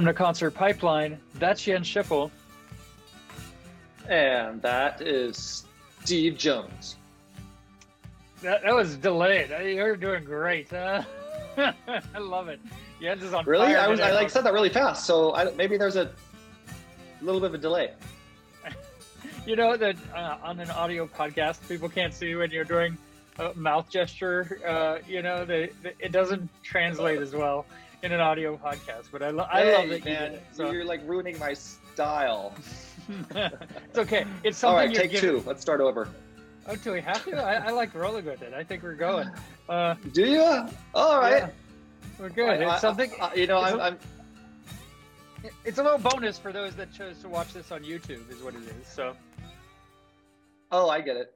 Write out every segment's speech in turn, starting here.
Welcome to Concert Pipeline. That's Jens Schiffel. And that is Steve Jones. That, that was delayed. You're doing great. Uh, I love it. Jens is on really? I was today. I like said that really fast, so I, maybe there's a little bit of a delay. You know that uh, on an audio podcast, people can't see when you're doing a mouth gesture. Uh, you know, they, they, it doesn't translate as well in an audio podcast. But I, lo- I hey, love that man. it, so You're like ruining my style. it's okay. It's All something right, you're take giving- two. Let's start over. Oh, do we have to? I, I like rolling with it. I think we're going. Uh, Do you? All right. yeah, we're good. I- It's something. I- you know, I'm, a- I'm It's a little bonus for those that chose to watch this on YouTube, is what it is. So Oh, I get it.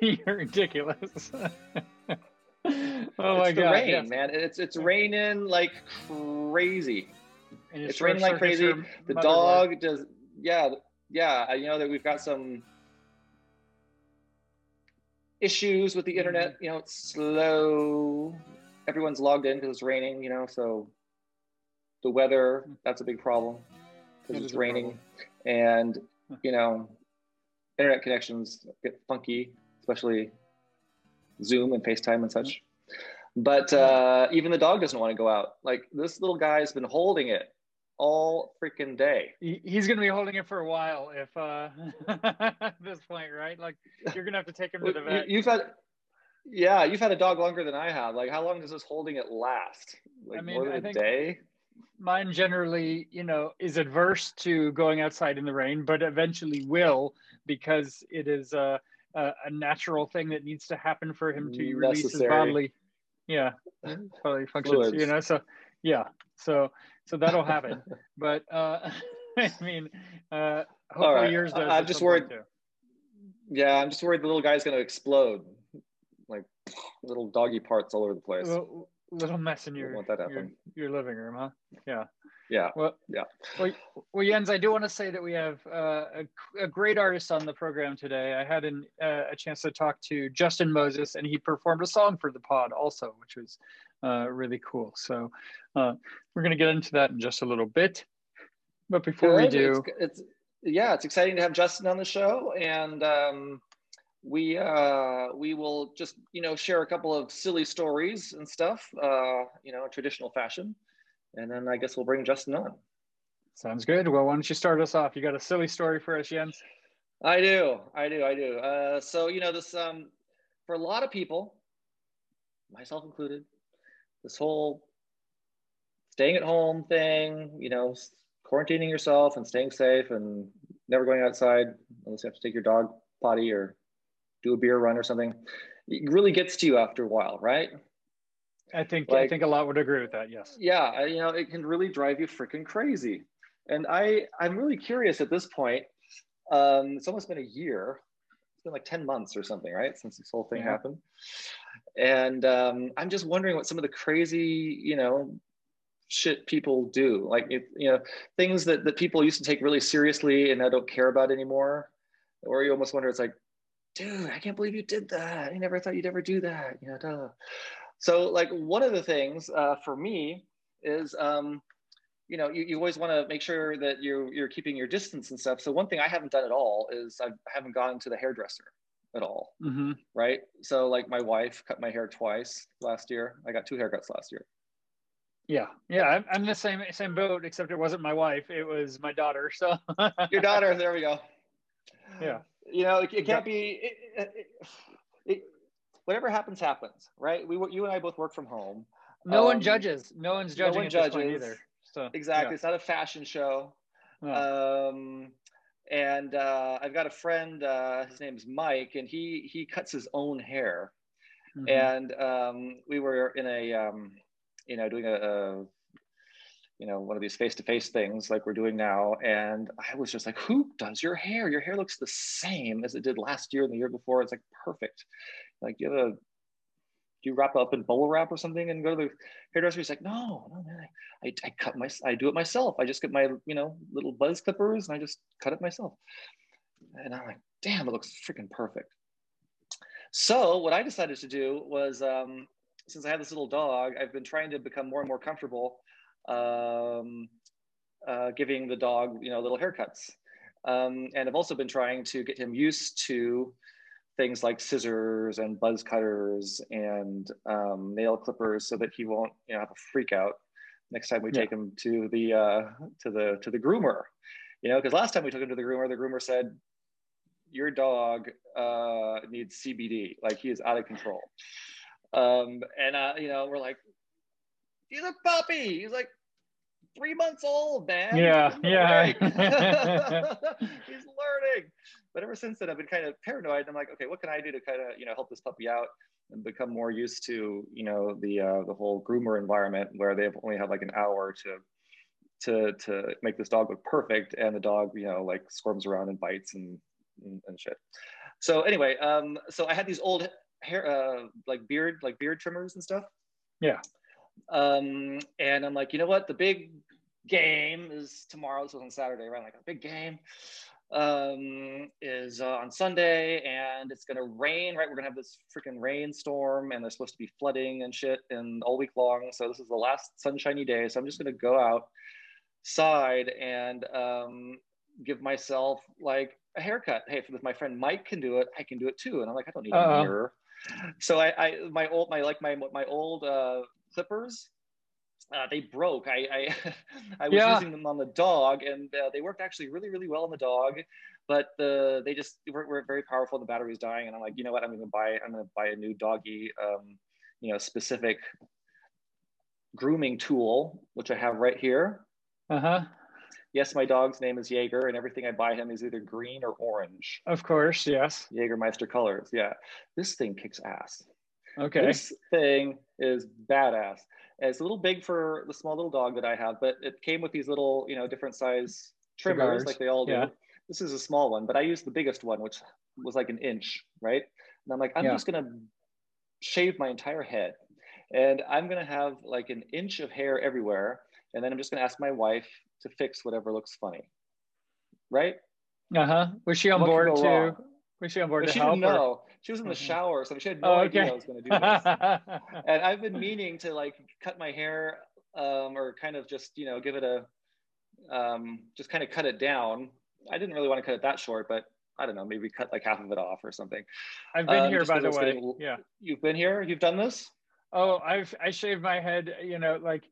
you're ridiculous. oh my it's god! rain, yes. man. It's it's raining like crazy. And It's raining like crazy. The dog does. Yeah, yeah. I- You know that we've got some issues with the internet. Mm-hmm. You know, it's slow. Everyone's logged in because it's raining. You know, so the weather that's a big problem because it's raining, and you know, internet connections get funky, especially Zoom and FaceTime and such. But uh, even the dog doesn't want to go out. Like this little guy's been holding it all freaking day. He's going to be holding it for a while if uh, at this point, right? Like you're going to have to take him to the vet. You, have had, yeah, you've had a dog longer than I have. Like, how long does this holding it last? Like I mean, more than I a day? Mine generally, you know, is adverse to going outside in the rain, but eventually will because it is a, a, a natural thing that needs to happen for him to release his bodily, yeah, bodily functions. You know, so yeah, so so that'll happen. but uh, I mean, uh, hopefully right. yours does. I'm just worried- too. Yeah, I'm just worried the little guy's going to explode. Like little doggy parts all over the place. Little, little mess in your your, your living room, huh? Yeah. Yeah. Well, Yeah. Well, well, Jens, I do want to say that we have uh, a, a great artist on the program today. I had an, uh, a chance to talk to Justin Moses, and he performed a song for the pod also, which was uh, really cool. So uh, we're going to get into that in just a little bit. But before we do, it's, it's yeah, it's exciting to have Justin on the show, and um, we uh, we will just you know share a couple of silly stories and stuff, uh, you know, traditional fashion, and then I guess we'll bring Justin on. sounds good. Well, why don't you start us off? You got a silly story for us, Jens? I do, I do, I do. Uh, so you know this um, for a lot of people, myself included, this whole staying at home thing, you know, quarantining yourself and staying safe and never going outside unless you have to take your dog potty or do a beer run or something. It really gets to you after a while, right? I think I think a lot would agree with that. Yes. yeah I- you know it can really drive you freaking crazy and i i'm really curious at this point um it's almost been a year it's been like 10 months or something right since this whole thing Yeah. happened and um i'm just wondering what some of the crazy you know shit people do like it, you know things that, that people used to take really seriously and now don't care about anymore or you almost wonder it's like dude i can't believe you did that i never thought you'd ever do that you know duh. so like one of the things uh, for me is um, you know you, you always want to make sure that you're you're keeping your distance and stuff so one thing i haven't done at all is i haven't gone to the hairdresser at all hmm right so like my wife cut my hair twice last year i got two haircuts last year Yeah. Yeah. I'm, I'm the same same boat, except it wasn't my wife; it was my daughter. So. your daughter there we go Yeah. You know it, it can't be it, it, whatever happens happens right we were you and i both work from home No one Um, judges. No one's no judging one this point judges. either. So exactly it's not a fashion show Yeah. um, and uh, I've got a friend. Uh, his name's Mike, and he he cuts his own hair. Mhm. And um, we were in a um, you know doing a, a you know one of these face to face things like we're doing now, and I was just like, "Who does your hair? Your hair looks the same as it did last year and the year before. It's like perfect. Like you have a." Do you wrap up in bubble wrap or something and go to the hairdresser? He's like, no, no, man, I, I cut my, I do it myself. I just get my, you know, little buzz clippers and I just cut it myself. And I'm like, damn, it looks freaking perfect. So what I decided to do was, um, since I have this little dog, I've been trying to become more and more comfortable um, uh, giving the dog, you know, little haircuts. Um, and I've also been trying to get him used to things like scissors and buzz cutters and um, nail clippers so that he won't, you know, have a freak out next time we yeah. take him to the uh, to the to the groomer. You know, because last time we took him to the groomer, the groomer said, "Your dog uh, needs CBD. Like he is out of control." Um, and uh, you know, we're like, "He's a puppy." He's like, three months old, man. Yeah, yeah. He's learning. But ever since then, I've been kind of paranoid. I'm like, okay, what can I do to kind of, you know, help this puppy out and become more used to, you know, the uh, the whole groomer environment where they only have like an hour to to to make this dog look perfect, and the dog, you know, like squirms around and bites and and, and shit. So anyway, um, so I had these old hair, uh, like beard, like beard trimmers and stuff. Yeah. Um, and I'm like, you know what? The big game is tomorrow. This was on Saturday, right? Like a big game um, is uh, on Sunday, and it's gonna rain. Right, we're gonna have this freaking rainstorm, and there's supposed to be flooding and shit, and all week long. So this is the last sunshiny day. So I'm just gonna go outside and um, give myself like a haircut. Hey, if my friend Mike can do it, I can do it too. And I'm like, I don't need Uh-oh. a mirror. So I, I, my old, my like my my old uh, clippers uh, they broke. I I, I was yeah. using them on the dog, and uh, they worked actually really really well on the dog, but the they just were, were very powerful. The battery's dying, and I'm like, you know what? I'm gonna buy I'm gonna buy a new doggy, um, you know, specific grooming tool, which I have right here. Uh huh. Yes, my dog's name is Jaeger, and everything I buy him is either green or orange. Of course, yes. Jägermeister colors. Yeah, this thing kicks ass. Okay. This thing is badass. It's a little big for the small little dog that I have, but it came with these little, you know, different size trimmers Cigars. like they all do. Yeah. This is a small one, but I used the biggest one, which was like an inch, right? And I'm like, I'm yeah. just gonna shave my entire head, and I'm gonna have like an inch of hair everywhere, and then I'm just gonna ask my wife to fix whatever looks funny, right? Uh huh. Was she on what board too? Wrong? Was she on board? she didn't know. She was in the mm-hmm. shower, so she had no oh, okay. idea I was going to do this. and I've been meaning to like cut my hair, um, or kind of just you know give it a, um, just kind of cut it down. I didn't really want to cut it that short, but I don't know, maybe cut like half of it off or something. I've been um, here by the way. Getting, yeah. You've been here. You've done this. Oh, I've I shaved my head. You know, like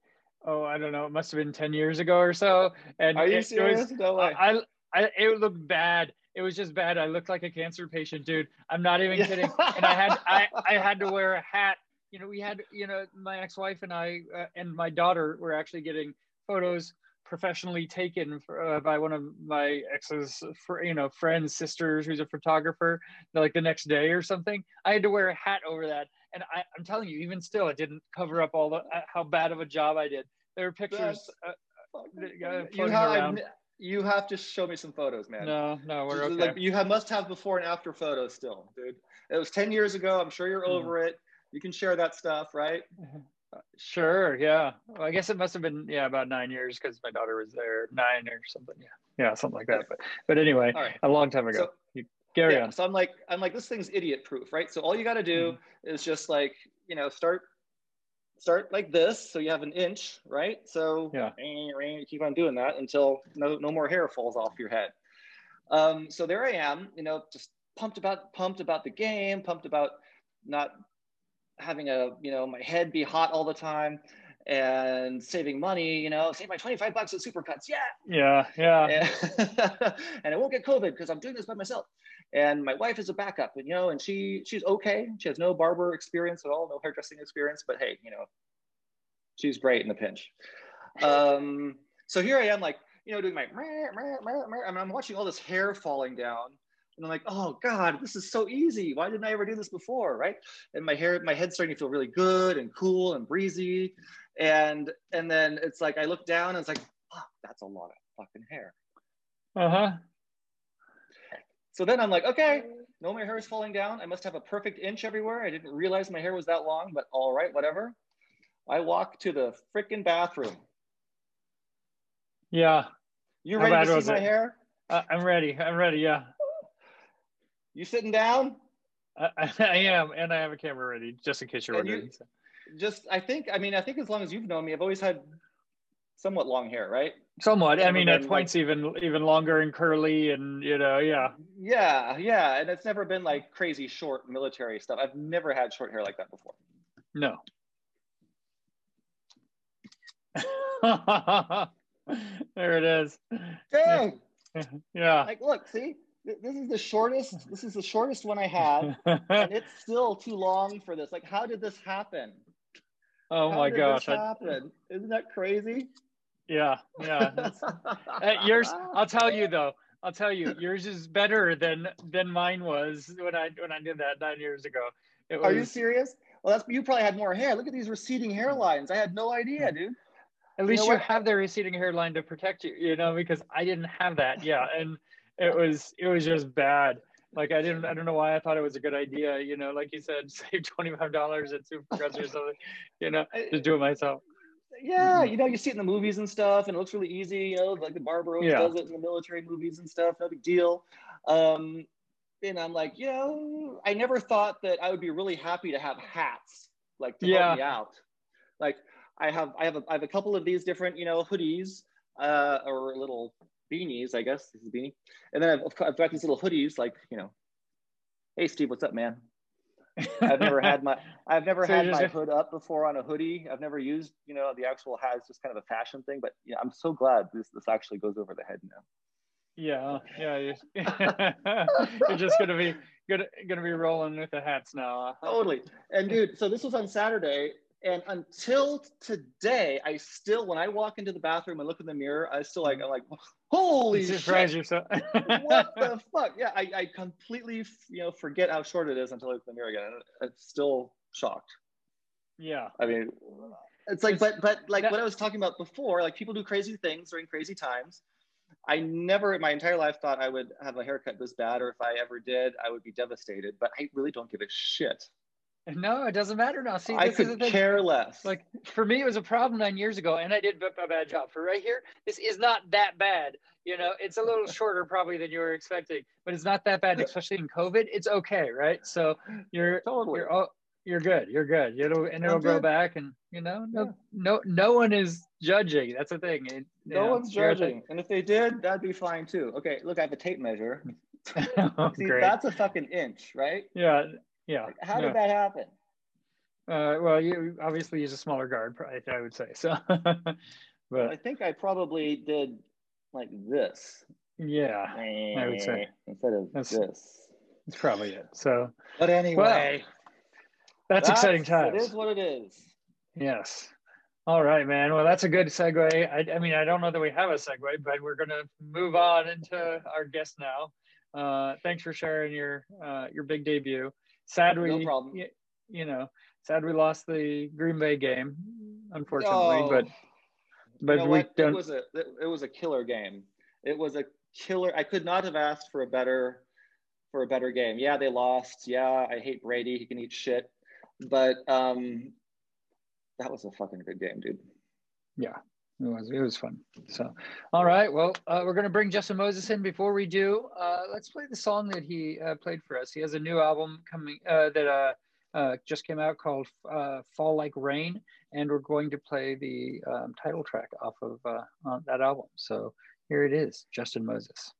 oh, I don't know. It must have been ten years ago or so. And are you serious? Was, no way. I, I, it looked bad it was just bad. I looked like a cancer patient, dude. I'm not even kidding. And I had I, I had to wear a hat. You know, we had you know my ex-wife and I uh, and my daughter were actually getting photos professionally taken for, uh, by one of my ex's for, you know friends sisters who's a photographer like the next day or something i had to wear a hat over that and I, am telling you even still it didn't cover up all the uh, how bad of a job i did there were pictures uh, uh you have, you have to show me some photos, man. No, no, we're okay. Like you have must have before and after photos still, dude. It was 10 years ago. I'm sure you're mm. over it. You can share that stuff, right? Sure. Yeah. Well, I guess it must have been yeah about nine years because my daughter was there nine or something. Yeah. Yeah, something like that. But but anyway, right. a long time ago. So, you carry yeah, on. So I'm like I'm like this thing's idiot proof, right? So all you got to do mm. is just like you know start start like this. So you have an inch, right? So yeah, keep on doing that until no, no more hair falls off your head. Um, so there I am, you know, just pumped about, pumped about the game, pumped about not having a, you know, my head be hot all the time and saving money, you know, save my 25 bucks at Supercuts. Yeah. Yeah. Yeah. And, and I won't get COVID because I'm doing this by myself and my wife is a backup and you know and she she's okay she has no barber experience at all no hairdressing experience but hey you know she's great in the pinch um so here i am like you know doing my I mean, i'm watching all this hair falling down and i'm like oh god this is so easy why didn't i ever do this before right and my hair my head's starting to feel really good and cool and breezy and and then it's like i look down and it's like oh, that's a lot of fucking hair uh-huh so then I'm like, okay, no, my hair is falling down. I must have a perfect inch everywhere. I didn't realize my hair was that long, but all right, whatever. I walk to the freaking bathroom. Yeah. You ready to see my it? hair? Uh, I'm ready. I'm ready. Yeah. You sitting down? I, I, am, and I have a camera ready just in case you're and wondering. You, just, I think, I mean, I think as long as you've known me, I've always had somewhat long hair, right? Somewhat. I mean, at points even even longer and curly, and you know, yeah. Yeah, yeah, and it's never been like crazy short military stuff. I've never had short hair like that before. No. there it is. Dang! Yeah. Like, look, see, this is the shortest. This is the shortest one I have, and it's still too long for this. Like, how did this happen? Oh How my gosh. this I- Isn't that crazy? yeah. Yeah. Yours, I'll tell you though. I'll tell you, yours is better than than mine was when I when I did that nine years ago. It was, Are you serious? Well, that's you probably had more hair. Look at these receding hairlines. I had no idea, dude. At You least know you have the receding hairline to protect you, you know, because I didn't have that. Yeah, and it was it was just bad. Like I didn't I don't know why I thought it was a good idea. You know, like you said, save twenty five dollars at Supercuts or something. You know, just do it myself. Yeah, you know, you see it in the movies and stuff, and it looks really easy. You know, like the barber always Yeah. does it in the military movies and stuff. No big deal. Um, and I'm like, you know, I never thought that I would be really happy to have hats, like to Yeah. help me out. Like I have, I have, a, I have a couple of these different, you know, hoodies uh, or little beanies, I guess this is a beanie. And then I've, I've got these little hoodies, like you know, hey Steve, what's up, man? I've never had my I've never So had my hood up before on a hoodie. I've never used, you know, the actual hat. It's just kind of a fashion thing. But yeah, I'm so glad this this actually goes over the head now. Yeah, yeah. You're, you're just gonna be gonna gonna be rolling with the hats now. Totally. And dude, so this was on Saturday, and until today, I still when I walk into the bathroom and look in the mirror, I still like I'm like, holy shit. yourself. what the fuck? Yeah, I, I completely you know forget how short it is until I look in the mirror again. I'm still shocked. yeah. I mean, it's like, It's- but but like that- what I was talking about before, like people do crazy things during crazy times. I never in my entire life thought I would have a haircut this bad, or if I ever did, I would be devastated. But I really don't give a shit. No, it doesn't matter now. See, I this is the could care less. Like for me, it was a problem nine years ago, and I did a bad job. For right here, this is not that bad. You know, it's a little shorter probably than you were expecting, but it's not that bad, especially in COVID. It's okay, right? So you're totally. you're oh, you're good. You're good. It'll and it'll grow back, and you know, no Yeah. no no one is judging. That's the thing. It, no know, one's you're at the- judging, and if they did, that'd be fine too. Okay, look, I have a tape measure. Oh, See, that's a fucking inch, right? Yeah, yeah. Like, how yeah. did that happen? Uh, well, you obviously use a smaller guard, I, I would say. So, but I think I probably did like this. yeah, I would say. instead of That's- this. it's probably it. So, But anyway, that's, exciting It times. is what it is. Yes. All right, man. Well, that's a good segue. I, I mean, I don't know that we have a segue, but we're going to move on into our guest now. Uh, thanks for sharing your uh, your big debut. Sad we, No problem. y- you know, sad we lost the Green Bay game, unfortunately. But but you know we what? don't. It was a it, it was a killer game. It was a killer. I could not have asked for a better for a better game. Yeah, they lost. Yeah, I hate Brady. He can eat shit. But um, that was a fucking good game, dude. Yeah, it was it was fun. So, all right. Well, uh, we're gonna bring Justin Moses in. Before we do, uh, let's play the song that he uh, played for us. He has a new album coming uh, that uh, uh, just came out called "Fall Like Rain," and we're going to play the um, title track off of that album. So here it is, Justin Moses.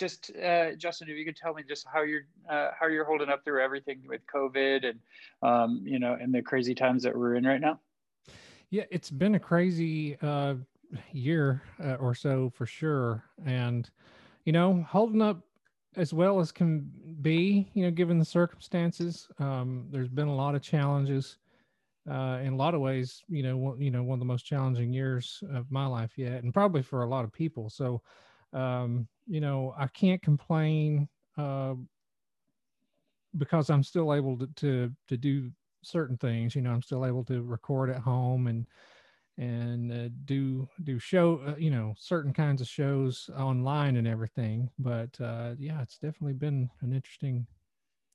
Just uh, Justin, if you could tell me just how you're uh, how you're holding up through everything with COVID and um, you know and the crazy times that we're in right now. Yeah, it's been a crazy uh, year uh, or so for sure, and you know, holding up as well as can be. You know, given the circumstances, um, there's been a lot of challenges. Uh, in a lot of ways, you know, one, you know, one of the most challenging years of my life yet, and probably for a lot of people. So, um, you know, I can't complain uh, because I'm still able to, to to do certain things. You know, I'm still able to record at home and and uh, do do show uh, you know certain kinds of shows online and everything. But uh, yeah, it's definitely been an interesting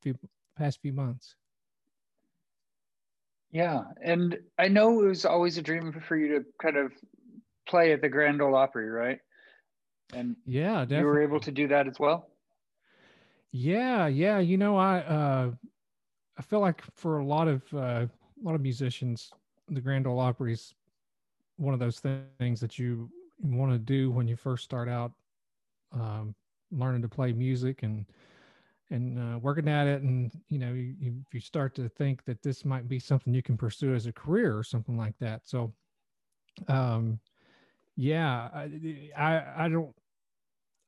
few past few months. Yeah, and I know it was always a dream for you to kind of play at the Grand Ole Opry, right? And Yeah, definitely. you were able to do that as well. Yeah, yeah. You know, I uh, I feel like for a lot of uh, a lot of musicians, the Grand Ole Opry is one of those things that you want to do when you first start out um, learning to play music and and uh, working at it. And you know, you, you, you start to think that this might be something you can pursue as a career or something like that. So, um, yeah, I, I I don't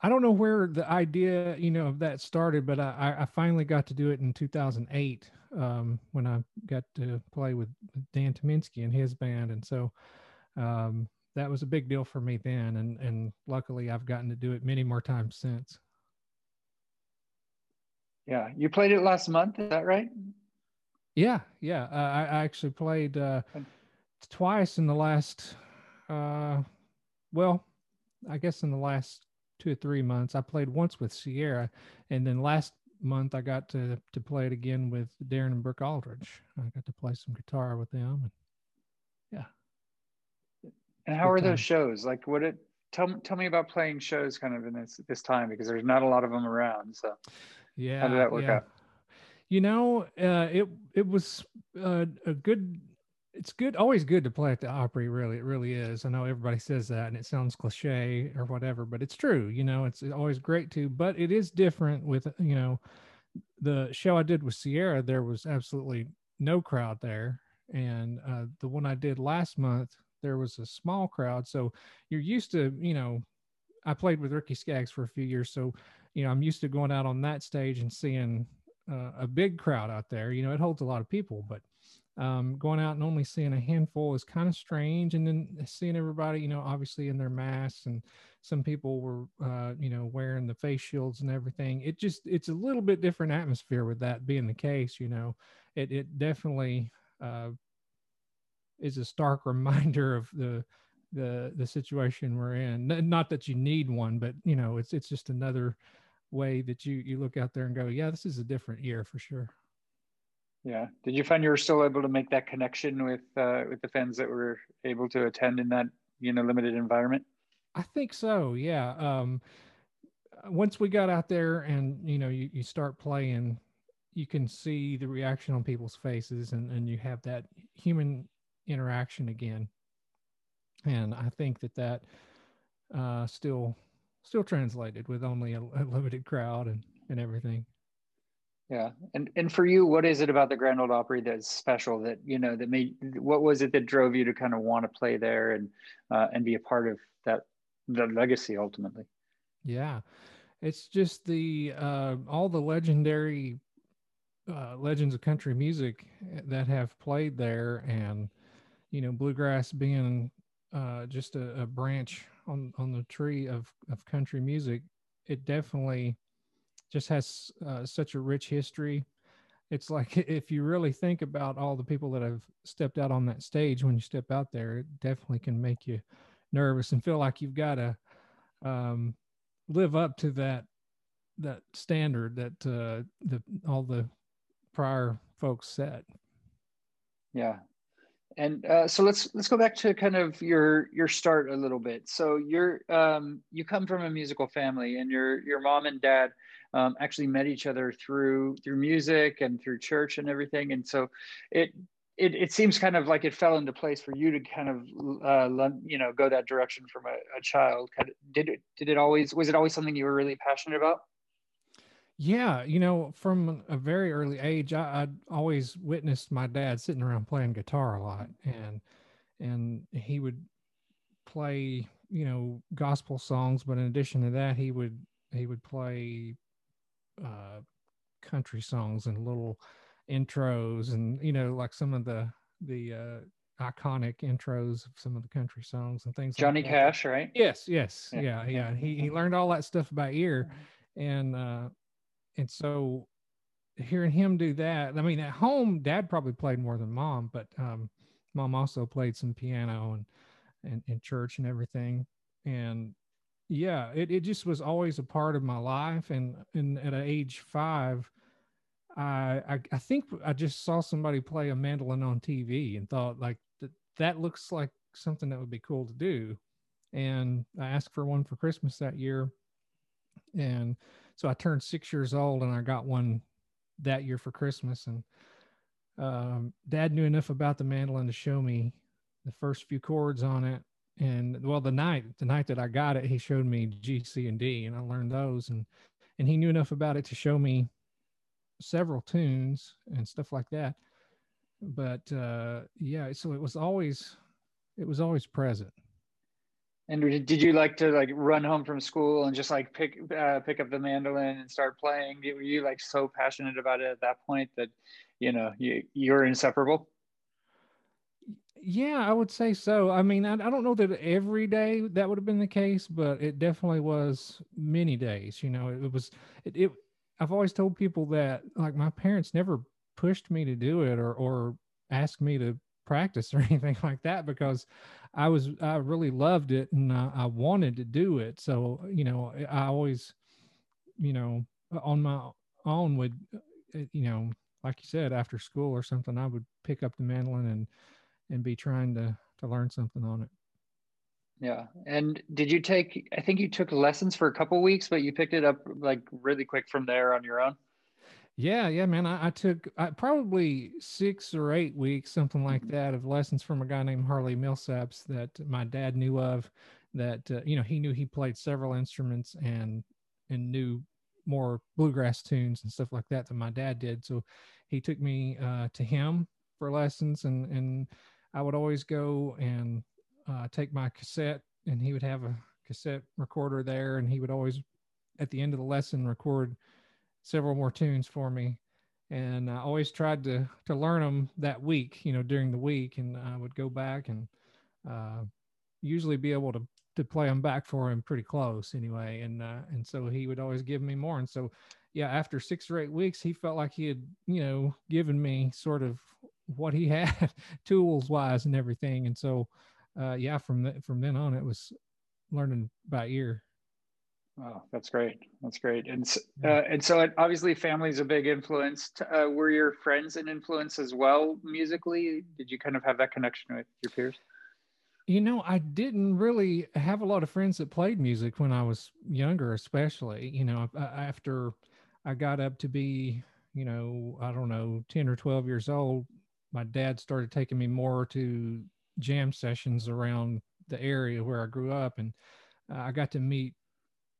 I don't know where the idea, you know, of that started, but I, I finally got to do it in 2008 um, when I got to play with Dan Tyminski and his band, and so um, that was a big deal for me then, and and luckily I've gotten to do it many more times since. Yeah, you played it last month. Is that right? Yeah, yeah, uh, I, I actually played uh, twice in the last, uh, well, I guess in the last two or three months. I played once with Sierra, and then last month I got to to play it again with Darin and Brooke Aldridge. I got to play some guitar with them, and yeah. And how are those shows? Like, what it tell tell me about playing shows kind of in this this time because there's not a lot of them around. So yeah, how did that work yeah. out? You know, uh, it it was uh, a good. It's good, always good to play at the Opry. Really, it really is. I know everybody says that, and it sounds cliche or whatever, but it's true. You know, it's always great to. But it is different with you know, the show I did with Sierra. There was absolutely no crowd there, and uh, the one I did last month, there was a small crowd. So you're used to, you know, I played with Ricky Skaggs for a few years, so you know I'm used to going out on that stage and seeing uh, a big crowd out there. You know, it holds a lot of people, but um, going out and only seeing a handful is kind of strange. And then seeing everybody, you know, obviously in their masks, and some people were, uh, you know, wearing the face shields and everything. It just it's a little bit different atmosphere with that being the case. You know, it it definitely uh, is a stark reminder of the the the situation we're in. Not that you need one, but you know, it's it's just another way that you you look out there and go, yeah, this is a different year for sure. Yeah. Did you find you were still able to make that connection with uh, with the fans that were able to attend in that you know limited environment? I think so. Yeah. Um, once we got out there and you know you, you start playing, you can see the reaction on people's faces and and you have that human interaction again. And I think that that uh, still still translated with only a, a limited crowd and, and everything. Yeah, and and for you, what is it about the Grand Ole Opry that's special? That you know that made what was it that drove you to kind of want to play there and uh, and be a part of that the legacy ultimately? Yeah, it's just the uh, all the legendary uh, legends of country music that have played there, and you know bluegrass being uh, just a, a branch on on the tree of of country music, it definitely just has uh, such a rich history. It's like if you really think about all the people that have stepped out on that stage, when you step out there, it definitely can make you nervous and feel like you've got to um, live up to that that standard that uh, the all the prior folks set. Yeah, and uh, so let's let's go back to kind of your your start a little bit. So you're um, you come from a musical family, and your your mom and dad um, actually met each other through through music and through church and everything. And so it it, it seems kind of like it fell into place for you to kind of uh, you know go that direction from a, a child. Did it did it always was it always something you were really passionate about? Yeah, you know, from a very early age, I, I'd always witnessed my dad sitting around playing guitar a lot, and and he would play, you know, gospel songs. But in addition to that, he would he would play uh, country songs and little intros, and you know, like some of the the uh, iconic intros of some of the country songs and things. Johnny like Cash, right? Yes, yes, yeah, yeah. yeah. He he learned all that stuff by ear, and uh, and so hearing him do that, I mean, at home, dad probably played more than mom, but um, mom also played some piano and, and in church and everything. And yeah, it, it just was always a part of my life. And, and at age five, I, I, I think I just saw somebody play a mandolin on TV and thought like that, that looks like something that would be cool to do. And I asked for one for Christmas that year. And so I turned six years old and I got one that year for Christmas. And um, dad knew enough about the mandolin to show me the first few chords on it. And well, the night, the night that I got it, he showed me G, C, and D, and I learned those. And and he knew enough about it to show me several tunes and stuff like that. But uh, yeah, so it was always, it was always present. And did you like to like run home from school and just like pick uh, pick up the mandolin and start playing? Were you like so passionate about it at that point that you know you you're inseparable? Yeah, I would say so. I mean, I, I don't know that every day that would have been the case, but it definitely was many days. You know, it, it was it, it. I've always told people that like my parents never pushed me to do it or or asked me to practice or anything like that because I was I really loved it and I, I, wanted to do it. So you know I always, you know, on my own would, uh, you know, like you said, after school or something, I would pick up the mandolin and and be trying to to learn something on it. Yeah. And did you take I think you took lessons for a couple weeks, but you picked it up like really quick from there on your own? Yeah, yeah, man. I, I took I, probably six or eight weeks, something like Mm-hmm. that, of lessons from a guy named Harley Millsaps that my dad knew of. That uh, you know, he knew he played several instruments and and knew more bluegrass tunes and stuff like that than my dad did. So he took me uh, to him for lessons, and and I would always go and uh, take my cassette, and he would have a cassette recorder there, and he would always at the end of the lesson record several more tunes for me. And i always tried to to learn them that week you know during the week. And i would go back and uh, usually be able to to play them back for him pretty close anyway. And uh, and so he would always give me more. And so yeah after six or eight weeks he felt like he had you know given me sort of what he had tools wise and everything and so uh, yeah from the, from then on it was learning by ear Oh, that's great. That's great. And uh, and so it, obviously family's a big influence. T- Uh, were your friends an influence as well musically? Did you kind of have that connection with your peers? You know, I didn't really have a lot of friends that played music when I was younger, especially. You know, after I got up to be, you know, I don't know, 10 or 12 years old, my dad started taking me more to jam sessions around the area where I grew up. And uh, I got to meet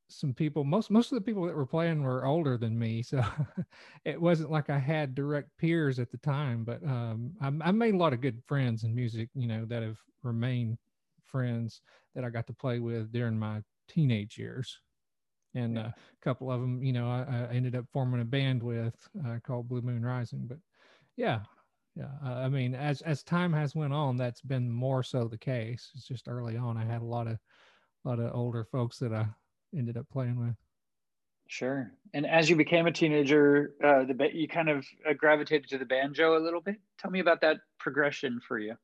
some people. Most, most of the people that were playing were older than me. So it wasn't like I had direct peers at the time, but um, I, I made a lot of good friends in music, you know, that have remained friends that I got to play with during my teenage years. And Yeah. uh, a couple of them, you know, I, I ended up forming a band with uh, called Blue Moon Rising. But yeah, yeah. Uh, I mean, as as time has went on, that's been more so the case. It's just early on, I had a lot of a lot of older folks that I ended up playing with. Sure. And as you became a teenager, uh, the ba- you kind of uh, gravitated to the banjo a little bit. Tell me about that progression for you.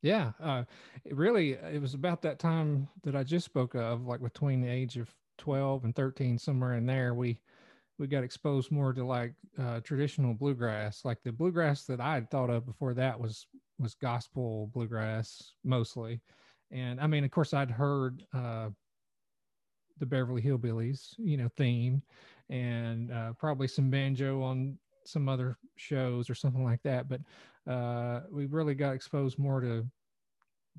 Yeah, uh, it really, it was about that time that I just spoke of, like between the age of twelve and thirteen, somewhere in there. We we got exposed more to like uh, traditional bluegrass. Like the bluegrass that I had thought of before that was was gospel bluegrass mostly, and I mean, of course, I'd heard uh, the Beverly Hillbillies, you know, theme, and uh, probably some banjo on some other shows or something like that. But uh, we really got exposed more to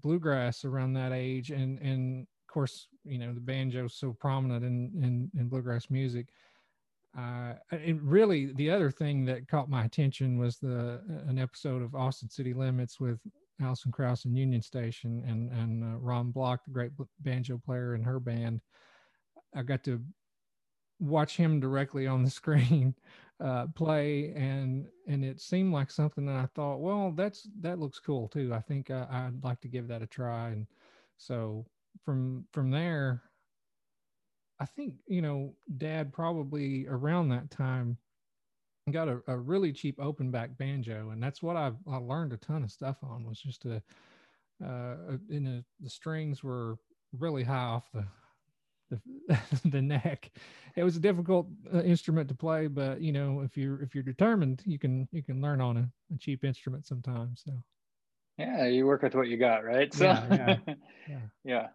bluegrass around that age, and and of course, you know, the banjo's so prominent in in, in bluegrass music. Uh, and really, the other thing that caught my attention was the an episode of Austin City Limits with Alison Krauss and Union Station and and uh, Ron Block, the great banjo player, and her band. I got to watch him directly on the screen uh, play, and and it seemed like something that I thought, well, that's that looks cool too. I think I, I'd like to give that a try, and so from from there, I think you know, Dad probably around that time got a, a really cheap open back banjo, and that's what I I learned a ton of stuff on was just a uh, in a, the strings were really high off the the, the neck. It was a difficult uh, instrument to play, but you know, if you're if you're determined, you can you can learn on a, a cheap instrument sometimes. So Yeah, you work with what you got, right? So Yeah, yeah, yeah. yeah.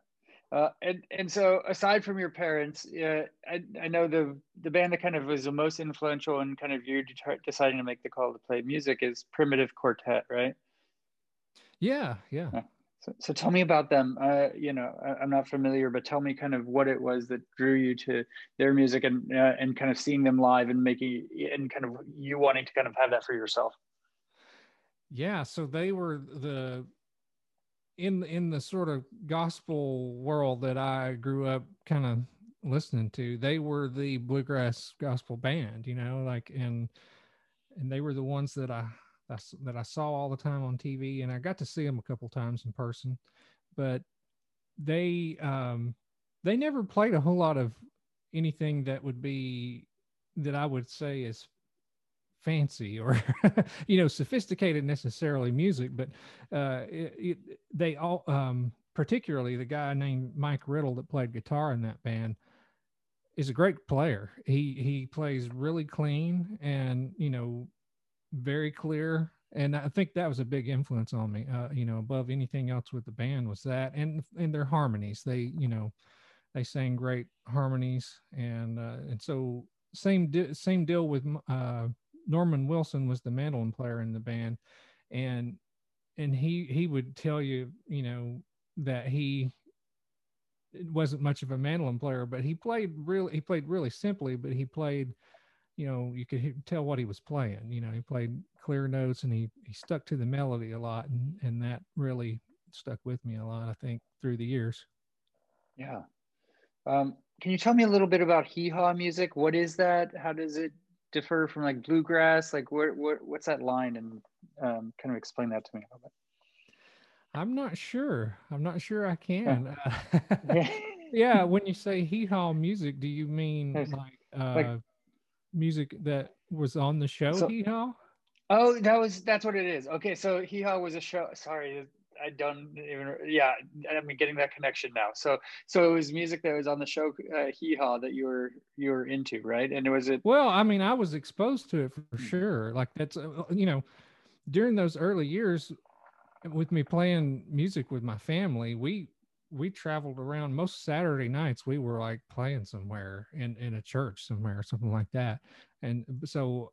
Uh, and and so aside from your parents, uh, I I know the the band that kind of was the most influential in kind of you deciding to make the call to play music is Primitive Quartet, right? yeah, yeah. So, so tell me about them. Uh, you know, I, I'm not familiar, but tell me kind of what it was that drew you to their music and uh, and kind of seeing them live and making and kind of you wanting to kind of have that for yourself. Yeah, so they were the in in the sort of gospel world that I grew up kind of listening to. They were the bluegrass gospel band, you know, like and and they were the ones that I that I saw all the time on TV, and I got to see them a couple times in person, but they um they never played a whole lot of anything that would be that I would say is fancy or you know sophisticated necessarily music but uh it, it, they all um particularly the guy named mike riddle that played guitar in that band is a great player. He he plays really clean and you know very clear. And I think that was a big influence on me. Uh, you know, above anything else with the band was that, and and their harmonies. They you know they sang great harmonies, and uh, and so same di- same deal with uh, Norman Wilson was the mandolin player in the band, and and he he would tell you you know that he wasn't much of a mandolin player, but he played really he played really simply, but he played, you know, you could tell what he was playing. You know, he played clear notes and he he stuck to the melody a lot, and and that really stuck with me a lot. I think through the years. Yeah. Um, can you tell me a little bit about hee haw music? What is that? How does it differ from like bluegrass? Like what what what's that line? And um, kind of explain that to me a little bit. I'm not sure. I'm not sure I can. Yeah, yeah when you say hee haw music, do you mean like, uh, like music that was on the show so, hee haw? Oh, that was that's what it is. Okay, so hee haw was a show. Sorry, I don't even. Yeah, I mean getting that connection now. So, so it was music that was on the show uh, Hee Haw that you were you were into, right? And it was it. Well, I mean, I was exposed to it for sure. Like that's uh, you know, during those early years, with me playing music with my family, we we traveled around most Saturday nights. We were like playing somewhere in in a church somewhere or something like that, and so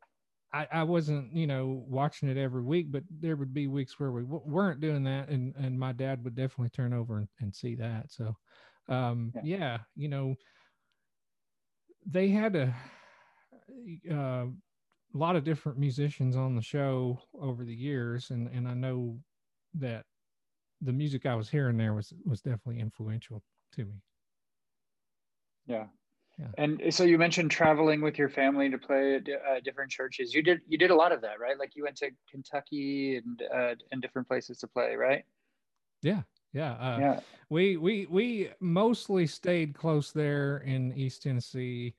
I, I wasn't, you know, watching it every week, but there would be weeks where we w- weren't doing that, and and my dad would definitely turn over and, and see that. So, um, yeah. yeah, you know, they had a, uh, a lot of different musicians on the show over the years, and and I know that the music I was hearing there was was definitely influential to me. Yeah, yeah. And so you mentioned traveling with your family to play at uh, different churches. You did you did a lot of that, right? Like you went to Kentucky and uh, and different places to play, right? Yeah, yeah, uh, yeah. We we we mostly stayed close there in East Tennessee,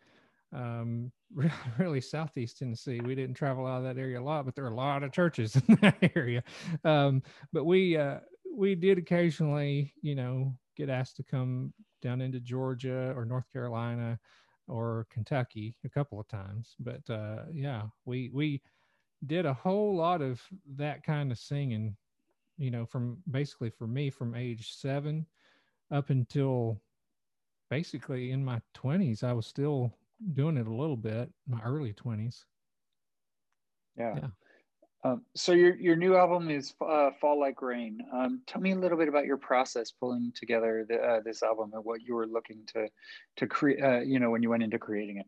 um, really Southeast Tennessee. We didn't travel out of that area a lot, but there are a lot of churches in that area. Um, but we uh, we did occasionally, you know, get asked to come down into Georgia or North Carolina or Kentucky a couple of times. But uh, yeah, we we did a whole lot of that kind of singing, you know, from basically for me from age seven up until basically in my 20s. I was still doing it a little bit, my early 20s. Yeah. yeah. Um, so your your new album is uh, "Fall Like Rain." Um, tell me a little bit about your process pulling together the, uh, this album and what you were looking to to create. Uh, you know, when you went into creating it.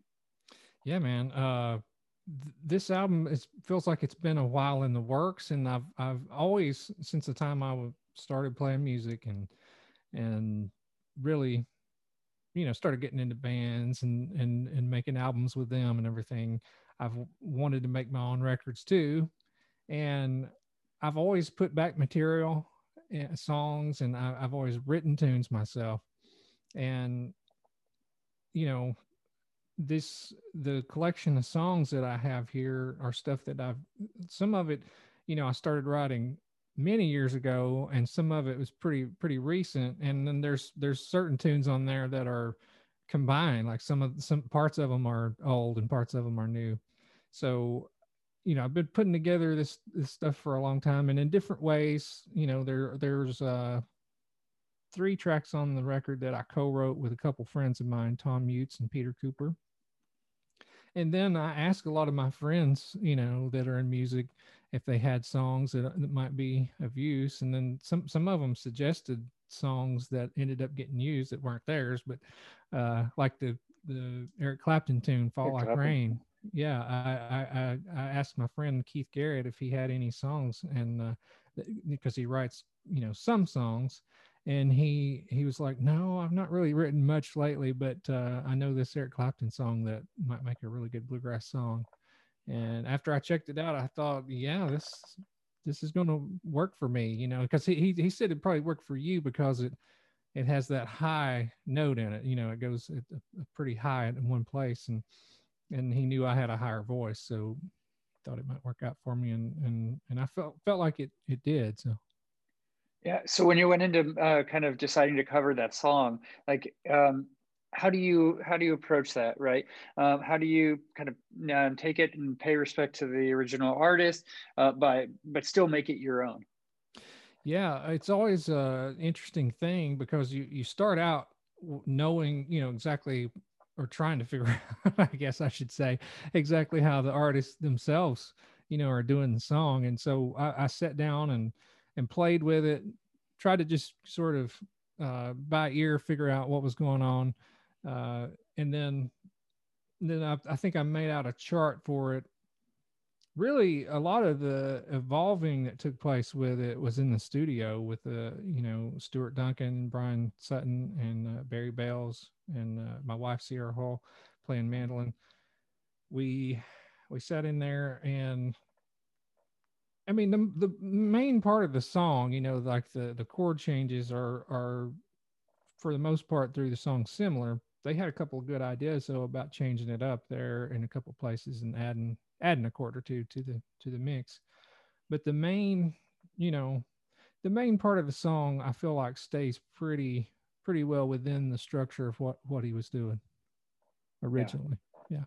Yeah, man. Uh, th- this album is feels like it's been a while in the works, and I've I've always since the time I started playing music and and really, you know, started getting into bands and and and making albums with them and everything. I've wanted to make my own records too and I've always put back material, uh, songs, and I, I've always written tunes myself. And you know, this the collection of songs that I have here are stuff that I've some of it, you know, I started writing many years ago, and some of it was pretty pretty recent. And then there's there's certain tunes on there that are combined, like some of some parts of them are old and parts of them are new. So you know, I've been putting together this this stuff for a long time, and in different ways. You know, there there's uh, three tracks on the record that I co-wrote with a couple friends of mine, Tom Mutes and Peter Cooper. And then I ask a lot of my friends, you know, that are in music, if they had songs that, that might be of use. And then some some of them suggested songs that ended up getting used that weren't theirs, but uh, like the the Eric Clapton tune "Fall Eric Like Clapton. Rain." Yeah, I, I I asked my friend Keith Garrett if he had any songs, and uh, because he writes, you know, some songs, and he he was like, no, I've not really written much lately, but uh, I know this Eric Clapton song that might make a really good bluegrass song. And after I checked it out, I thought, yeah, this this is going to work for me, you know, because he, he he said it probably work for you because it it has that high note in it, you know, it goes a pretty high in one place and and he knew I had a higher voice, so thought it might work out for me, and and and I felt felt like it it did. So yeah. So when you went into uh, kind of deciding to cover that song, like um, how do you how do you approach that right um, how do you kind of uh, take it and pay respect to the original artist uh, by but still make it your own yeah it's always an interesting thing because you you start out knowing you know exactly or trying to figure out i guess i should say exactly how the artists themselves you know are doing the song and so i, I sat down and and played with it tried to just sort of uh, by ear figure out what was going on uh, and then then I, I think I made out a chart for it. Really, a lot of the evolving that took place with it was in the studio with the, uh, you know, Stuart Duncan, Bryan Sutton, and uh, Barry Bales, and uh, my wife Sierra Hull playing mandolin. We we sat in there and I mean the the main part of the song, you know, like the the chord changes are are for the most part through the song similar, they had a couple of good ideas though about changing it up there in a couple places and adding adding a chord or two to the to the mix. But the main, you know, the main part of the song I feel like stays pretty pretty well within the structure of what what he was doing originally. Yeah. yeah.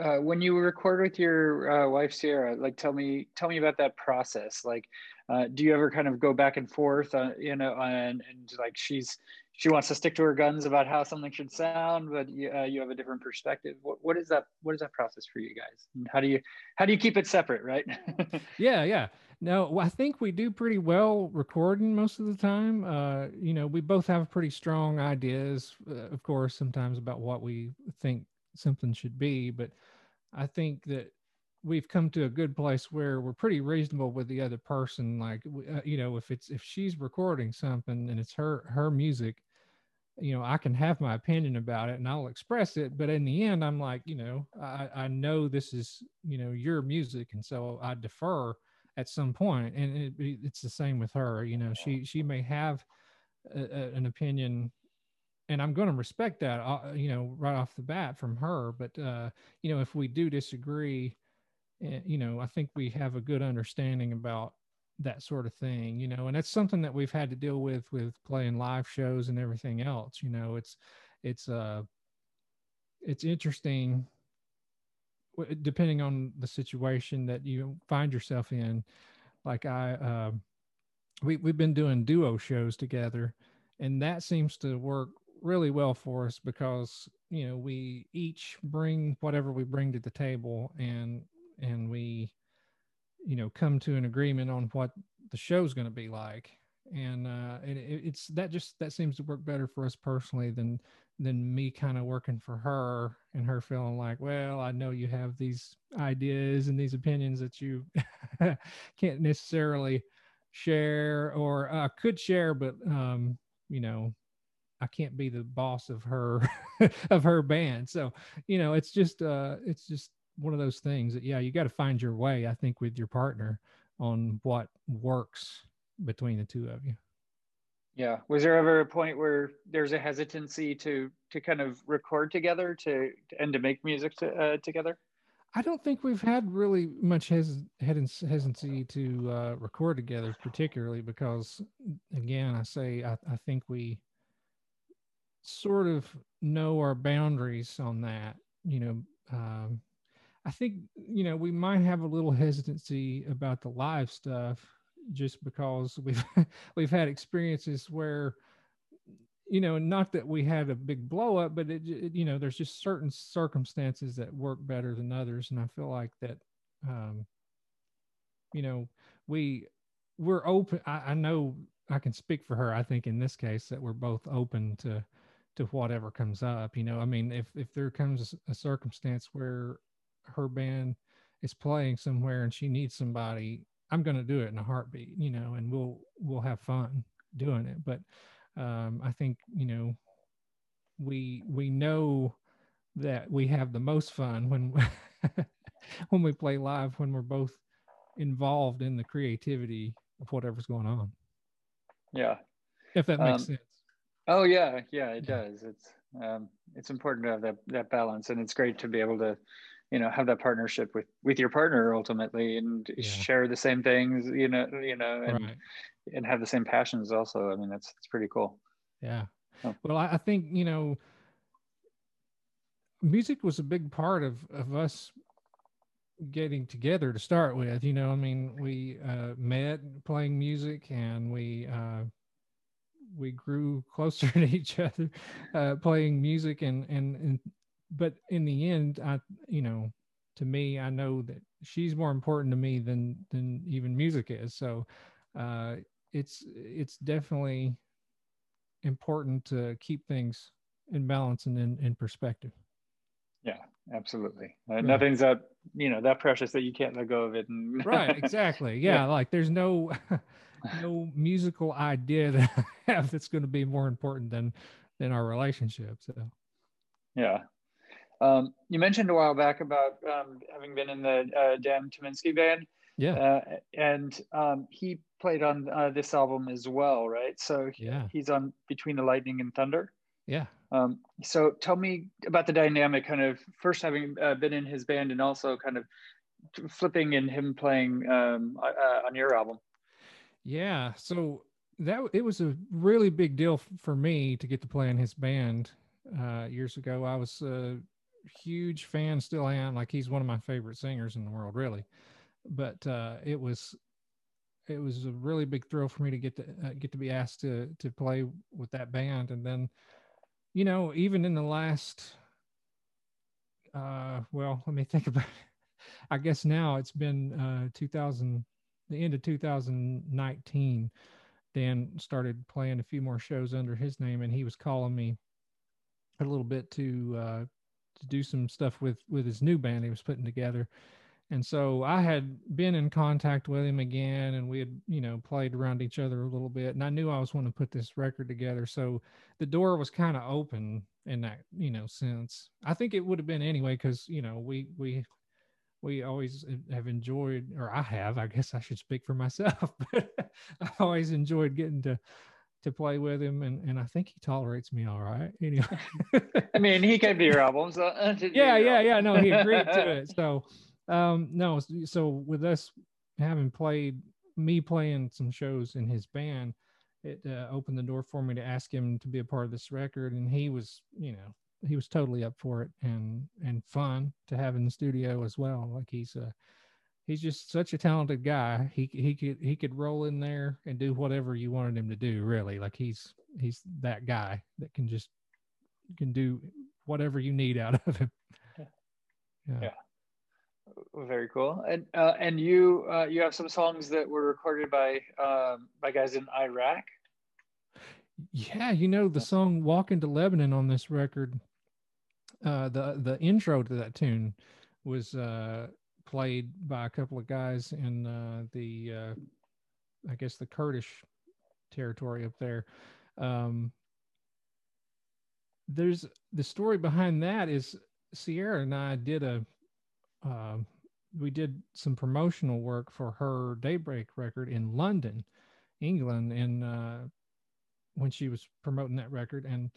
Uh, when you record with your uh, wife Sierra, like tell me tell me about that process. Like, uh, do you ever kind of go back and forth, uh, you know, and, and like she's she wants to stick to her guns about how something should sound, but you, uh, you have a different perspective. What, what is that? What is that process for you guys? And how do you how do you keep it separate, right? yeah, yeah. No, I think we do pretty well recording most of the time. Uh, you know, we both have pretty strong ideas, uh, of course, sometimes about what we think something should be, but I think that we've come to a good place where we're pretty reasonable with the other person like uh, you know if it's if she's recording something and it's her her music you know, I can have my opinion about it and I'll express it, but in the end, I'm like, you know, I, I know this is, you know, your music, and so I defer at some point. And it, it's the same with her. You know, she she may have a, a, an opinion, and I'm going to respect that, uh, you know, right off the bat from her. But uh, you know, if we do disagree, eh, you know, I think we have a good understanding about that sort of thing you know and it's something that we've had to deal with with playing live shows and everything else you know it's it's uh it's interesting depending on the situation that you find yourself in. Like i uh, we, we've been doing duo shows together and that seems to work really well for us because you know we each bring whatever we bring to the table and and we you know come to an agreement on what the show's going to be like. And uh it, it's that just that seems to work better for us personally than than me kind of working for her and her feeling like well i know you have these ideas and these opinions that you can't necessarily share or uh, could share but um you know i can't be the boss of her of her band. So you know it's just uh it's just one of those things that yeah you got to find your way i think with your partner on what works between the two of you. Yeah. Was there ever a point where there's a hesitancy to to kind of record together to and to make music to, uh, together? I don't think we've had really much hes- hesitancy to uh, record together particularly because again i say I, I think we sort of know our boundaries on that you know um, I think you know we might have a little hesitancy about the live stuff just because we've we've had experiences where you know not that we had a big blow up but it, it, you know there's just certain circumstances that work better than others. And i feel like that um you know we we're open I, I know i can speak for her i think in this case that we're both open to to whatever comes up you know. I mean if if there comes a, a circumstance where her band is playing somewhere and she needs somebody, I'm going to do it in a heartbeat, you know, and we'll we'll have fun doing it. But um, I think you know we we know that we have the most fun when when we play live when we're both involved in the creativity of whatever's going on. Yeah, if that makes um, sense. Oh yeah, yeah, it does. It's um, it's important to have that that balance, and it's great to be able to you know have that partnership with with your partner ultimately and yeah. share the same things you know you know and right. and have the same passions also i mean that's it's pretty cool yeah oh. well I, I, think you know music was a big part of of us getting together to start with. You know, I mean, we uh, met playing music, and we uh, we grew closer to each other uh, playing music, and, and and but in the end, I you know, to me, I know that she's more important to me than than even music is. So uh, it's it's definitely important to keep things in balance and in, in perspective. Yeah, absolutely. Uh, right. Nothing's that you know that precious that you can't let go of it. And right, exactly. Yeah, yeah, like there's no no musical idea that I have that's going to be more important than than our relationship. So, yeah. Um, you mentioned a while back about um, having been in the uh, Dan Tyminski band. Yeah. Uh, and um, he played on uh, this album as well, right? So yeah. he's on Between the Lightning and Thunder. Yeah. Um, so tell me about the dynamic, kind of first having uh, been in his band and also kind of flipping and him playing um, uh, on your album. Yeah. So that it was a really big deal for me to get to play in his band uh, years ago. I was a huge fan, still am. Like he's one of my favorite singers in the world, really. But uh, it was it was a really big thrill for me to get to uh, get to be asked to to play with that band, and then you know, even in the last, uh, well, let me think about it. I guess now it's been uh, 2000, the end of 2019. Dan started playing a few more shows under his name, and he was calling me a little bit to uh, to do some stuff with with his new band he was putting together. And so I had been in contact with him again, and we had, you know, played around each other a little bit. And I knew I was wanting to put this record together. So the door was kind of open in that, you know, sense. I think it would have been anyway, because, you know, we, we, we always have enjoyed, or I have, I guess I should speak for myself, but I always enjoyed getting to, to play with him and, and I think he tolerates me all right. Anyway. I mean, he came to your albums. Uh, yeah, yeah, yeah. No, he agreed to it. So, um, no, so with us having played me playing some shows in his band, it uh, opened the door for me to ask him to be a part of this record, and he was, you know, he was totally up for it and and fun to have in the studio as well. Like he's a he's just such a talented guy. He he could he could roll in there and do whatever you wanted him to do. Really, like he's he's that guy that can just can do whatever you need out of him. Yeah. yeah. Very cool. And uh, and you uh, you have some songs that were recorded by um, by guys in Iraq. Yeah, you know the song "Walk into Lebanon" on this record. Uh, the the intro to that tune was uh, played by a couple of guys in uh, the uh, I guess the Kurdish territory up there. Um, there's the story behind that is Sierra and I did a uh, we did some promotional work for her Daybreak record in London, England, and uh, when she was promoting that record, and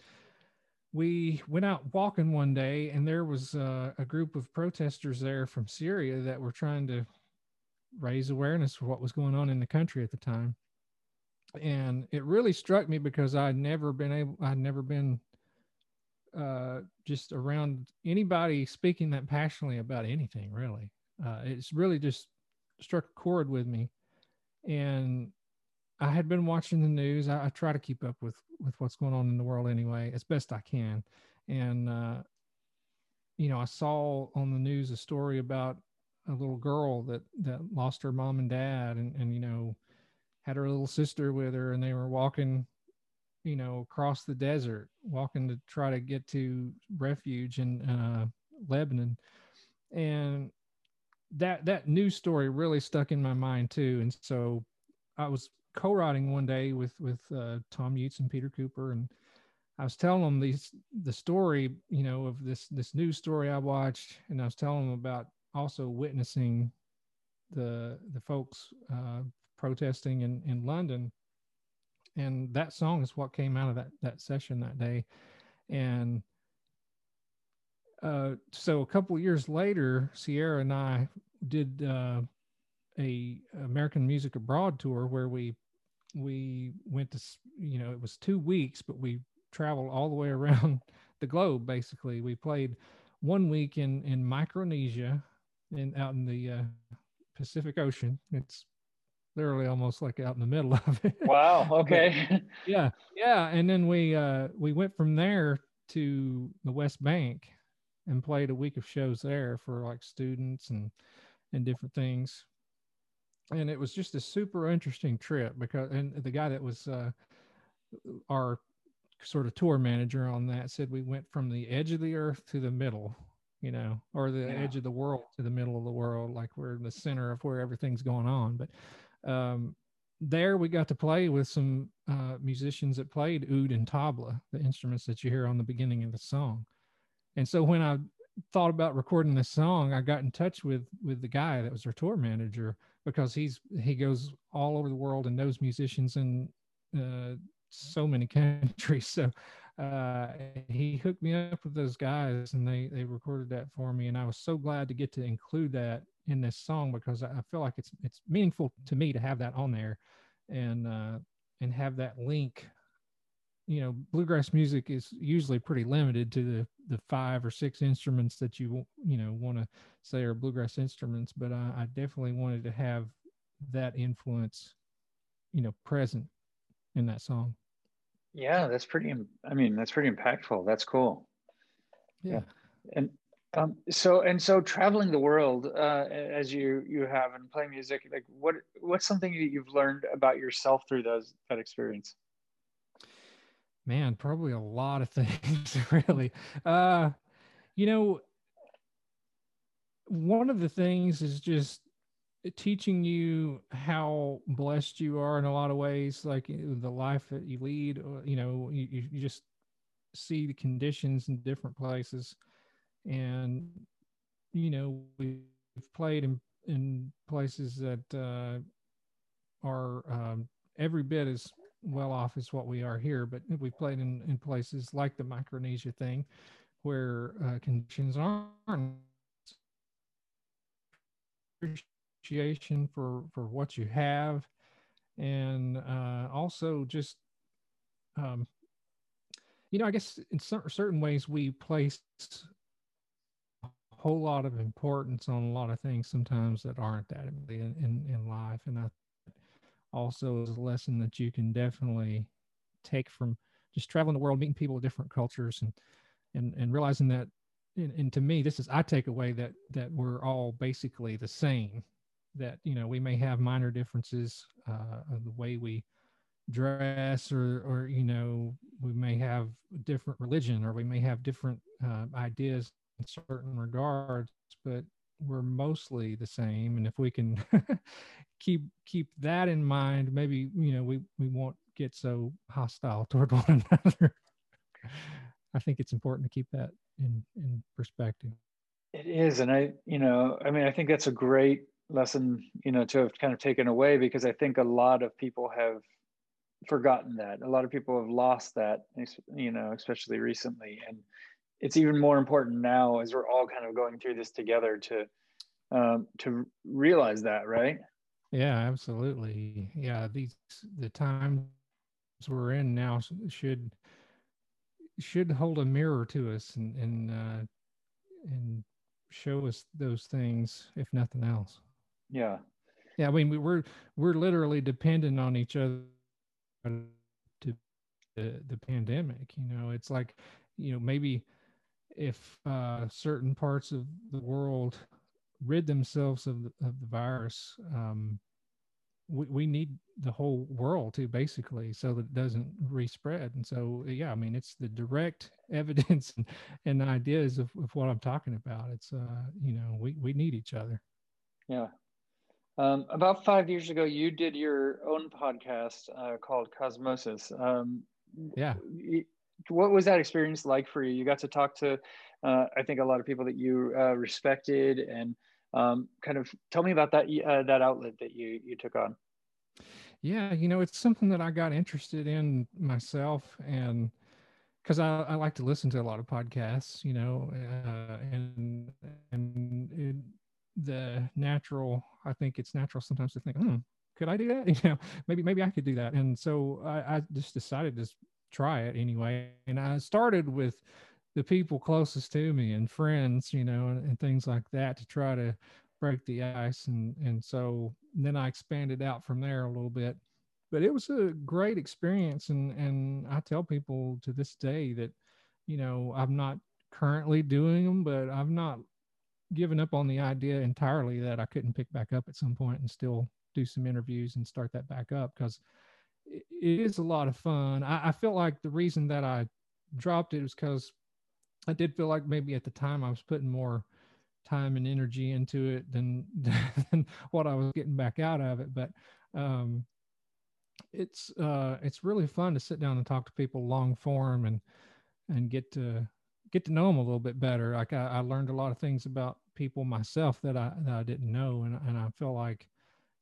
we went out walking one day, and there was uh, a group of protesters there from Syria that were trying to raise awareness for what was going on in the country at the time. And it really struck me because I'd never been able, I'd never been uh, just around anybody speaking that passionately about anything, really. Uh, it's really just struck a chord with me. And I had been watching the news. I, I, try to keep up with, with what's going on in the world anyway, as best I can. And, uh, you know, I saw on the news a story about a little girl that, that lost her mom and dad and, and, you know, had her little sister with her and they were walking you know, across the desert, walking to try to get to refuge in uh, Lebanon, and that that news story really stuck in my mind too. And so I was co-writing one day with with uh, Tom Utes and Peter Cooper, and I was telling them these the story, you know, of this this news story I watched, and I was telling them about also witnessing the the folks uh, protesting in in London. And that song is what came out of that that session that day. And uh, so a couple years later sierra and i did uh, a american music abroad tour where we we went to you know it was two weeks but we traveled all the way around the globe basically we played one week in in Micronesia, in out in the uh, Pacific Ocean. It's literally almost like out in the middle of it. Wow. Okay. yeah, yeah, and then we uh, we went from there to the West Bank and played a week of shows there for like students and and different things. And it was just a super interesting trip because and the guy that was uh, our sort of tour manager on that said we went from the edge of the earth to the middle you know or the yeah. edge of the world to the middle of the world like we're in the center of where everything's going on but um, there we got to play with some uh, musicians that played oud and tabla the instruments that you hear on the beginning of the song and so when i thought about recording this song i got in touch with with the guy that was our tour manager because he's he goes all over the world and knows musicians in uh, so many countries. So uh, he hooked me up with those guys and they, they recorded that for me. And I was so glad to get to include that in this song because I feel like it's, it's meaningful to me to have that on there and, uh, and have that link. You know, bluegrass music is usually pretty limited to the, the five or six instruments that you, you know, want to say are bluegrass instruments, but I, I definitely wanted to have that influence, you know, present in that song. Yeah, that's pretty. I mean, that's pretty impactful. That's cool. Yeah, and um, so and so traveling the world uh, as you you have and playing music. Like, what what's something that you've learned about yourself through those that experience? Man, probably a lot of things. Really, uh, you know, one of the things is just teaching you how blessed you are in a lot of ways like the life that you lead uh, you know you, you just see the conditions in different places and you know we've played in in places that uh, are um, every bit as well off as what we are here but we've played in, in places like the micronesia thing where uh, conditions aren't appreciation for for what you have. And uh, also just um, you know i guess in certain ways we place a whole lot of importance on a lot of things sometimes that aren't that in, in, in life. And i also is a lesson that you can definitely take from just traveling the world meeting people of different cultures and and and realizing that and, and to me this is i take away that that we're all basically the same that you know we may have minor differences uh, of the way we dress or or you know we may have different religion or we may have different uh, ideas in certain regards but we're mostly the same and if we can keep keep that in mind maybe you know we we won't get so hostile toward one another. I think it's important to keep that in in perspective. It is and i you know i mean i think that's a great lesson you know to have kind of taken away because i think a lot of people have forgotten that. A lot of people have lost that you know especially recently and it's even more important now as we're all kind of going through this together to um, to realize that right yeah absolutely yeah these the times we're in now should should hold a mirror to us and and uh, and show us those things if nothing else yeah. Yeah. I mean, we, we're, we're literally dependent on each other to the, the pandemic. You know, it's like, you know, maybe if uh, certain parts of the world rid themselves of the, of the virus, um, we, we need the whole world to basically so that it doesn't respread. And so, yeah, I mean, it's the direct evidence and, and ideas of, of what I'm talking about. It's, uh, you know, we, we need each other. Yeah. Um, about five years ago, you did your own podcast uh, called Cosmosis. Um, yeah. What was that experience like for you? You got to talk to, uh, I think, a lot of people that you uh, respected, and um, kind of tell me about that uh, that outlet that you you took on. Yeah, you know, it's something that I got interested in myself, and because I, I like to listen to a lot of podcasts, you know, uh, and and it, the natural i think it's natural sometimes to think hmm, could i do that you know maybe maybe i could do that and so I, I, just decided to try it anyway and i started with the people closest to me and friends, you know, and, and things like that to try to break the ice. And and so then I expanded out from there a little bit. But it was a great experience, and and I tell people to this day that, you know, I'm not currently doing them, but I've not given up on the idea entirely that I couldn't pick back up at some point and still do some interviews and start that back up because it is a lot of fun. I, I feel like the reason that I dropped it was because I did feel like maybe at the time I was putting more time and energy into it than than what I was getting back out of it. But um, it's uh, it's really fun to sit down and talk to people long form and and get to get to know them a little bit better. Like I, I learned a lot of things about people myself that I that I didn't know, and and I feel like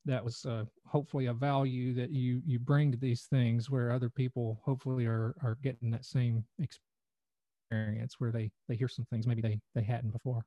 that was uh, hopefully a value that you you bring to these things where other people hopefully are are getting that same experience where they they hear some things maybe they they hadn't before.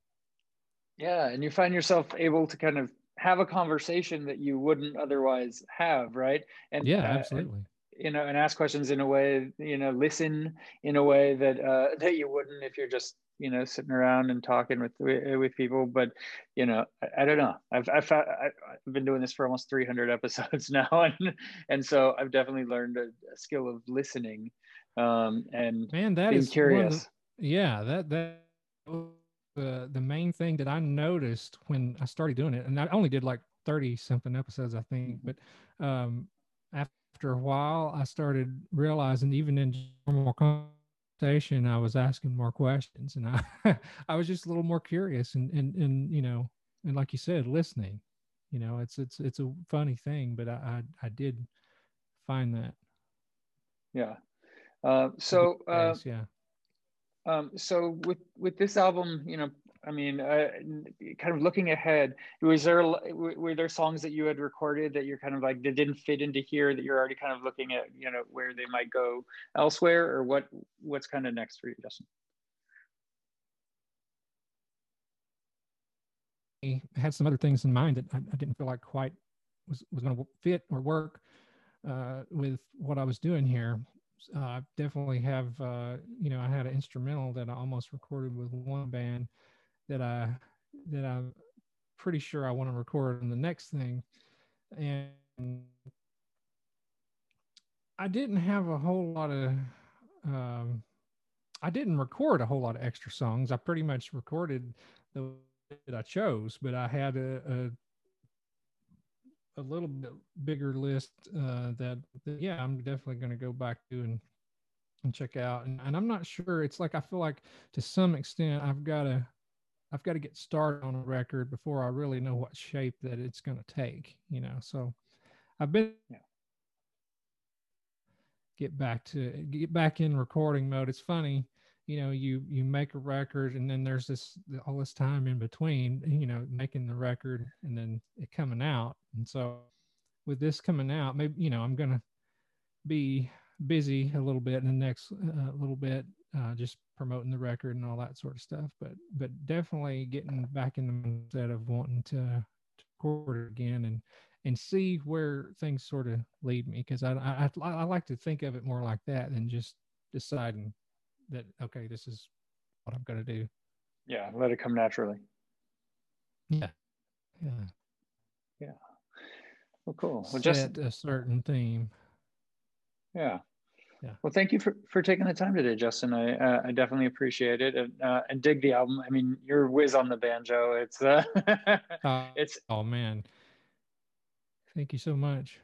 Yeah and you find yourself able to kind of have a conversation that you wouldn't otherwise have right? And yeah absolutely. uh, you know and ask questions in a way you know listen in a way that uh that you wouldn't if you're just you know sitting around and talking with with people but you know i, I don't know. I've, I've i've been doing this for almost 300 episodes now and and so i've definitely learned a, a skill of listening um and man that is curious the, yeah that that uh, the main thing that i noticed when i started doing it and i only did like 30 something episodes i think but um after a while i started realizing even in normal conversation, I was asking more questions, and I I was just a little more curious, and and and you know, and like you said, listening. You know, it's it's it's a funny thing, but I I, I did find that. Yeah. Uh, so uh, yeah. Um, so with with this album, you know, I mean, uh, kind of looking ahead, was there were there songs that you had recorded that you're kind of like that didn't fit into here that you're already kind of looking at, you know, where they might go elsewhere, or what what's kind of next for you, Justin? I had some other things in mind that I, I didn't feel like quite was was going to fit or work uh, with what I was doing here. Uh, I definitely have, uh, you know, I had an instrumental that I almost recorded with one band that I that I'm pretty sure I want to record in the next thing, and I didn't have a whole lot of. Um, I didn't record a whole lot of extra songs. I pretty much recorded the that I chose, but I had a, a a little bit bigger list uh, that, that, yeah i'm definitely going to go back to and and check out and, and i'm not sure it's like i feel like to some extent i've got to I've got to get started on a record before I really know what shape that it's going to take, you know. So I've been yeah. get back to get back in recording mode. It's funny, you know, you you make a record and then there's this all this time in between, you know, making the record and then it coming out. And so with this coming out, maybe you know, I'm going to be busy a little bit in the next uh, little bit uh, just promoting the record and all that sort of stuff. But but definitely getting back in the mindset of wanting to, to record again and and see where things sort of lead me because I, I I like to think of it more like that than just deciding that okay this is what I'm going to do. Yeah, let it come naturally. Yeah, yeah, yeah. Well, cool. Well, Set just a certain theme. Yeah, yeah. Well, thank you for, for taking the time today, Justin. I uh, I definitely appreciate it and, uh, and dig the album. I mean, you're whiz on the banjo. It's uh, it's oh man, thank you so much.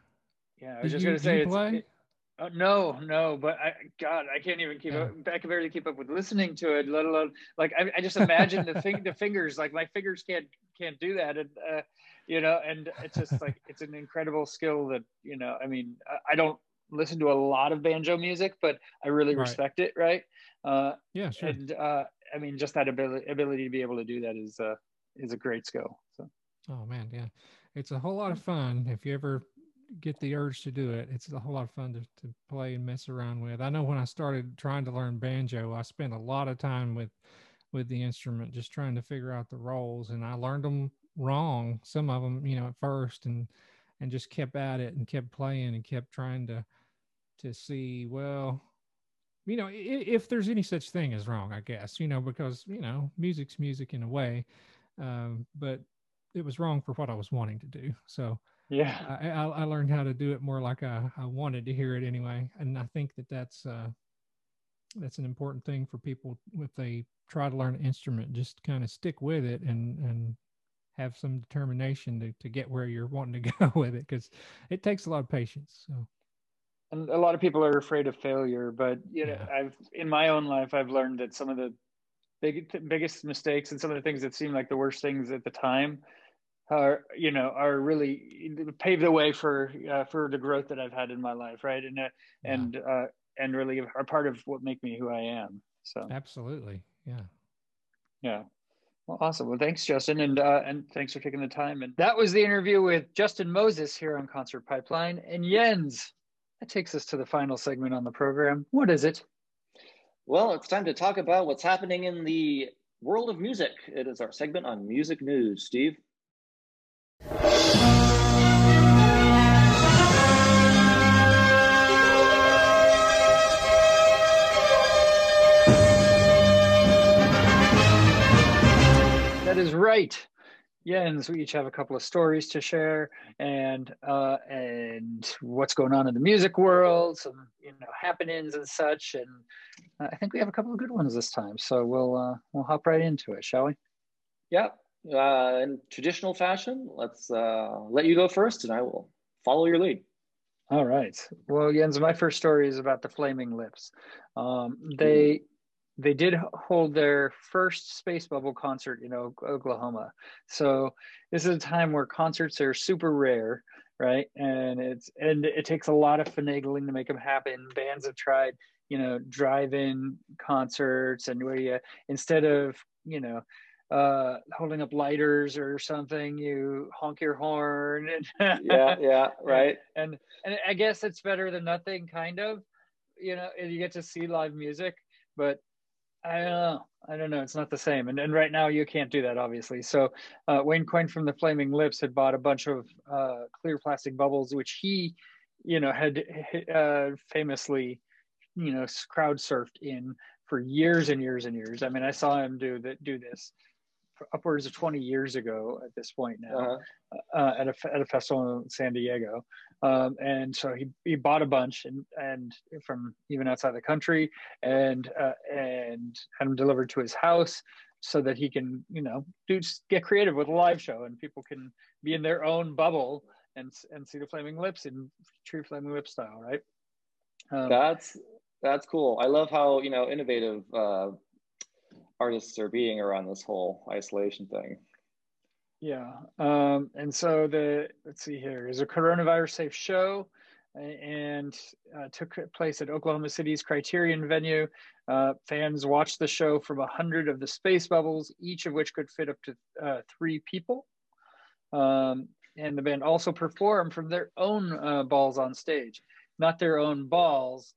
Yeah, I was Did just you, gonna say it's. It, uh, no, no, but I, God, I can't even keep yeah. up. I can barely keep up with listening to it. Let alone, like, I, I just imagine the thing, the fingers, like my fingers can't can't do that, and uh, you know, and it's just like it's an incredible skill that you know. I mean, I, I don't listen to a lot of banjo music, but I really right. respect it. Right. Uh, yeah, sure. And uh, I mean, just that ability ability to be able to do that is uh, is a great skill. So. Oh man, yeah, it's a whole lot of fun. If you ever get the urge to do it, it's a whole lot of fun to, to play and mess around with. I know when I started trying to learn banjo, I spent a lot of time with with the instrument, just trying to figure out the rolls, and I learned them wrong. Some of them, you know, at first, and and just kept at it and kept playing and kept trying to to see well you know, if, if, there's any such thing as wrong, I guess, you know, because you know, music's music in a way, um, but it was wrong for what I was wanting to do. So yeah, I, I, I learned how to do it more like I, I wanted to hear it anyway, and I think that that's uh, that's an important thing for people if they try to learn an instrument, just kind of stick with it and and have some determination to, to get where you're wanting to go with it because it takes a lot of patience. So and a lot of people are afraid of failure, but you know, yeah. I've in my own life I've learned that some of the big biggest mistakes and some of the things that seem like the worst things at the time are you know are really pave the way for uh, for the growth that I've had in my life, right? And uh, yeah. and uh, and really are part of what make me who I am. So absolutely, yeah, yeah. Well, awesome. Well, thanks, Justin, and uh, and thanks for taking the time. And that was the interview with Justin Moses here on Concert Pipeline and Jens. That takes us to the final segment on the program. What is it? Well, it's time to talk about what's happening in the world of music. It is our segment on music news. Steve. That is right. Jens, we each have a couple of stories to share and uh, and what's going on in the music world, some you know happenings and such. And uh, I think we have a couple of good ones this time. So we'll uh, we'll hop right into it, shall we? Yeah. Uh, in traditional fashion, let's uh, let you go first, and I will follow your lead. All right. Well, Jens, my first story is about the Flaming Lips. Um, they they did hold their first space bubble concert in Oklahoma. So this is a time where concerts are super rare, right? And it's and it takes a lot of finagling to make them happen. Bands have tried, you know, drive-in concerts and where you instead of you know uh, holding up lighters or something, you honk your horn. And yeah, yeah, right. And and I guess it's better than nothing, kind of. You know, you get to see live music, but I don't know. I don't know. It's not the same. And, and right now you can't do that, obviously. So uh, Wayne Coyne from the Flaming Lips had bought a bunch of uh, clear plastic bubbles, which he, you know, had uh, famously, you know, crowd surfed in for years and years and years. I mean, I saw him do that, do this upwards of 20 years ago at this point now uh-huh. uh, at, a, at a festival in San Diego. Um, and so he, he bought a bunch and, and from even outside the country and, uh, and had them delivered to his house so that he can, you know, do get creative with a live show and people can be in their own bubble and, and see the flaming lips in true flaming lip style. Right. Um, that's, that's cool. I love how, you know, innovative, uh, artists are being around this whole isolation thing. Yeah. Um, and so the, let's see here, is a coronavirus safe show and uh, took place at Oklahoma City's Criterion venue. Uh, fans watched the show from a hundred of the space bubbles, each of which could fit up to uh, three people. Um, and the band also performed from their own uh, balls on stage, not their own balls,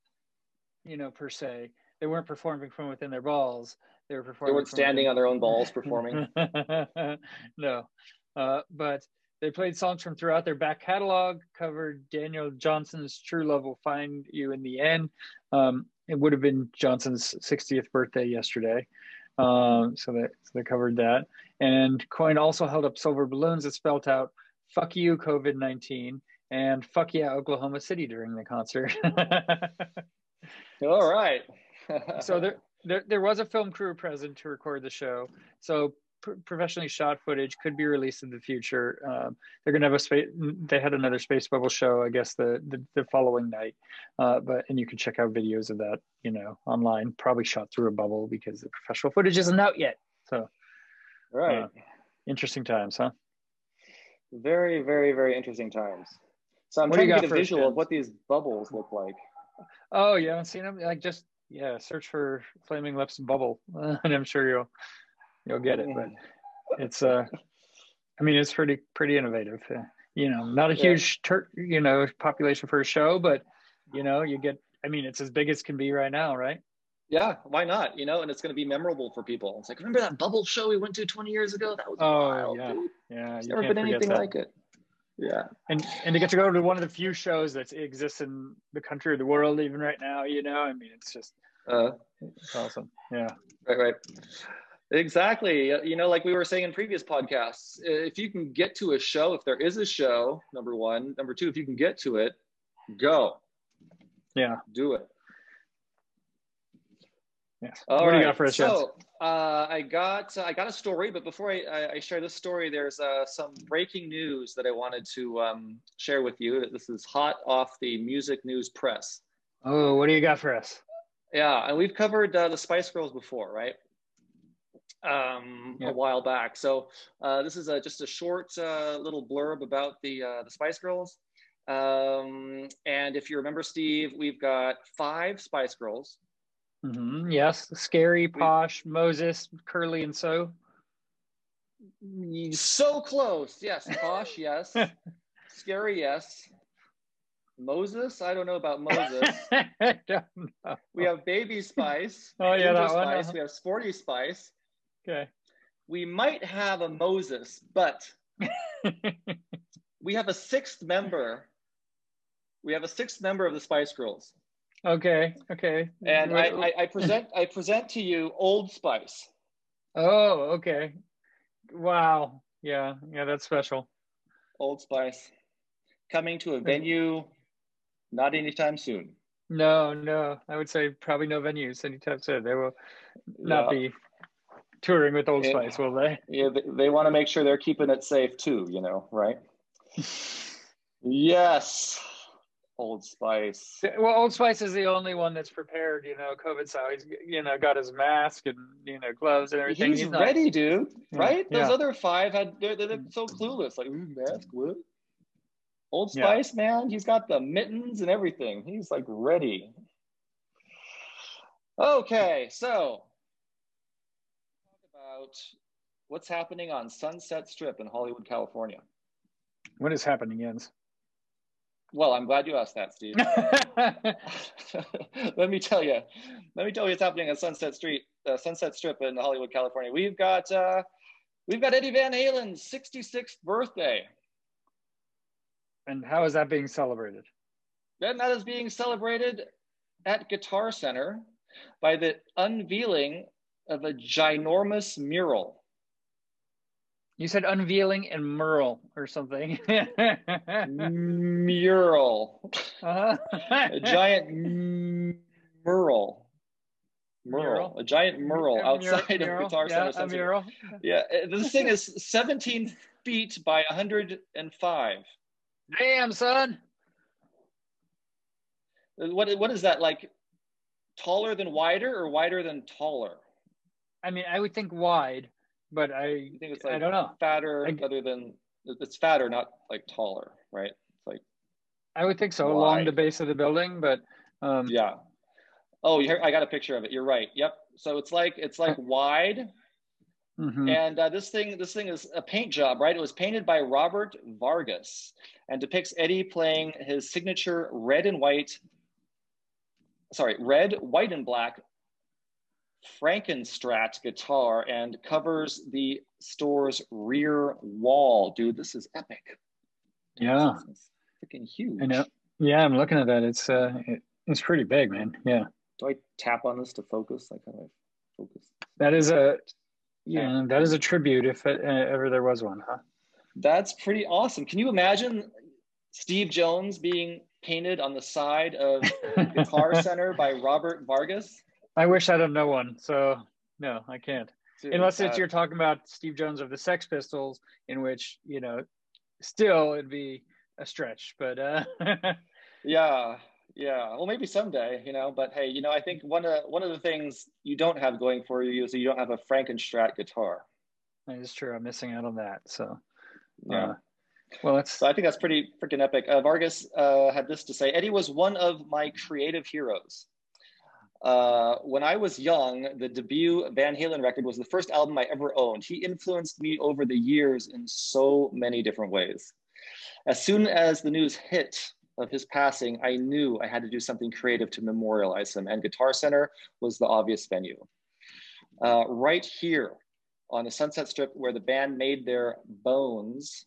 you know, per se. They weren't performing from within their balls. They were performing. They weren't standing on their own balls performing. no, uh, but they played songs from throughout their back catalog. Covered Daniel Johnston's "True Love Will Find You in the End." Um, it would have been Johnston's 60th birthday yesterday, um, so, they, so they covered that. And Coyne also held up silver balloons that spelled out "Fuck you, COVID 19" and "Fuck yeah, Oklahoma City" during the concert. All right. so there, there, there was a film crew present to record the show. So pr- professionally shot footage could be released in the future. Um, they're going to have a space. They had another space bubble show, I guess, the the, the following night. Uh, but and you can check out videos of that, you know, online. Probably shot through a bubble because the professional footage isn't out yet. So, right, uh, interesting times, huh? Very, very, very interesting times. So I'm what trying to get a visual of what these bubbles look like. Oh, you haven't seen them? Like just yeah, search for Flaming Lips Bubble, and I'm sure you'll you'll get it. But it's uh, I mean, it's pretty pretty innovative. Uh, you know, not a huge tur- you know population for a show, but you know, you get. I mean, it's as big as can be right now, right? Yeah, why not? You know, and it's going to be memorable for people. It's like, remember that bubble show we went to 20 years ago? That was oh, wild, yeah. dude. Yeah, There's never been anything that. like it. Yeah, and and to get to go to one of the few shows that exists in the country or the world even right now, you know, I mean, it's just Uh, it's awesome. Yeah. right, right. Exactly. You know, like we were saying in previous podcasts, if you can get to a show, if there is a show, number one. Number two, if you can get to it, go Yeah. do it. Yes. All what do you got for us? So uh, I got I got a story, but before I, I, I share this story, there's uh, some breaking news that I wanted to um, share with you. This is hot off the Music News Press. Oh, what do you got for us? Yeah, and we've covered uh, the Spice Girls before, right? Um, Yep. A while back. So uh, this is a, just a short uh, little blurb about the uh, the Spice Girls. Um, and if you remember, Steve, we've got five Spice Girls. Hmm Yes. Scary, Posh, Moses, Curly, and So. So close. Yes. Posh, yes. Scary, yes. Moses, I don't know about Moses. Know. we have Baby Spice. Oh, yeah, that one, Spice. uh-huh. We have Sporty Spice. Okay. We might have a Moses, but we have a sixth member. We have a sixth member of the Spice Girls, okay. Okay. and I, I, I present I present to you Old Spice. Oh, okay. Wow. Yeah. Yeah. That's special. Old Spice coming to a venue not anytime soon. No, no. I would say probably no venues anytime soon. They will not Yeah. be touring with Old Yeah. Spice, will they? Yeah, they, they want to make sure they're keeping it safe too, you know, right? yes, Old Spice. Well, Old Spice is the only one that's prepared. You know, COVID style. He's you know got his mask and you know gloves and everything. He's, not- ready, dude. Yeah, Right? Those yeah. other five had they're, they're so clueless. Like, ooh, mask, what? Old Yeah. Spice, man, he's got the mittens and everything. He's like ready. Okay, so talk about what's happening on Sunset Strip in Hollywood, California. What is happening, Jens? Well, I'm glad you asked that, Steve. let me tell you. Let me tell you what's happening on Sunset Street, uh, Sunset Strip in Hollywood, California. We've got uh, we've got Eddie Van Halen's 66th birthday, and how is that being celebrated? and that is being celebrated at Guitar Center by the unveiling of a ginormous mural. You said unveiling and Merle or something. mural, uh-huh. a giant m- mural. Mural, Mural? a giant mural A outside mural, of Guitar yeah, Center. a mural. Yeah, uh, this thing is 17 feet by 105. Damn, son. Uh, What what is that like? Taller than wider or wider than taller? I mean, I would think wide, but I You think it's like I don't know. fatter I- other than it's fatter, not like taller, right? It's like I would think so along the base of the building, but um, yeah. Oh, I got a picture of it. You're right. Yep. So it's like it's like wide, mhm. and uh, this thing this thing is a paint job, right? It was painted by Robert Vargas and depicts Eddie playing his signature red and white, sorry, red, white, and black Frankenstrat guitar and covers the store's rear wall. Dude, this is epic. yeah, It's freaking huge. I know. Yeah, I'm looking at that. It's uh, it, it's pretty big, man. Yeah, Do I tap on this to focus? Like how do I focus? that is a yeah, that is a tribute if it, uh, ever there was one, huh? That's pretty awesome. Can you imagine Steve Jones being painted on the side of Guitar Center by Robert Vargas? I wish I don't know one, so no, I can't. Dude, Unless it's uh, you're talking about Steve Jones of the Sex Pistols, in which you know, still it'd be a stretch, but uh, Yeah, yeah. Well, maybe someday, you know. But hey, you know, I think one of one of the things you don't have going for you is you don't have a Frankenstrat guitar. that is true. I'm missing out on that. So, Yeah. uh, well, that's. So I think that's pretty freaking epic. Uh, Vargas uh, had this to say Eddie was one of my creative heroes. Uh, when I was young, the debut Van Halen record was the first album I ever owned. He influenced me over the years in so many different ways. As soon as the news hit of his passing, I knew I had to do something creative to memorialize him, and Guitar Center was the obvious venue. Uh, right here on the Sunset Strip, where the band made their bones,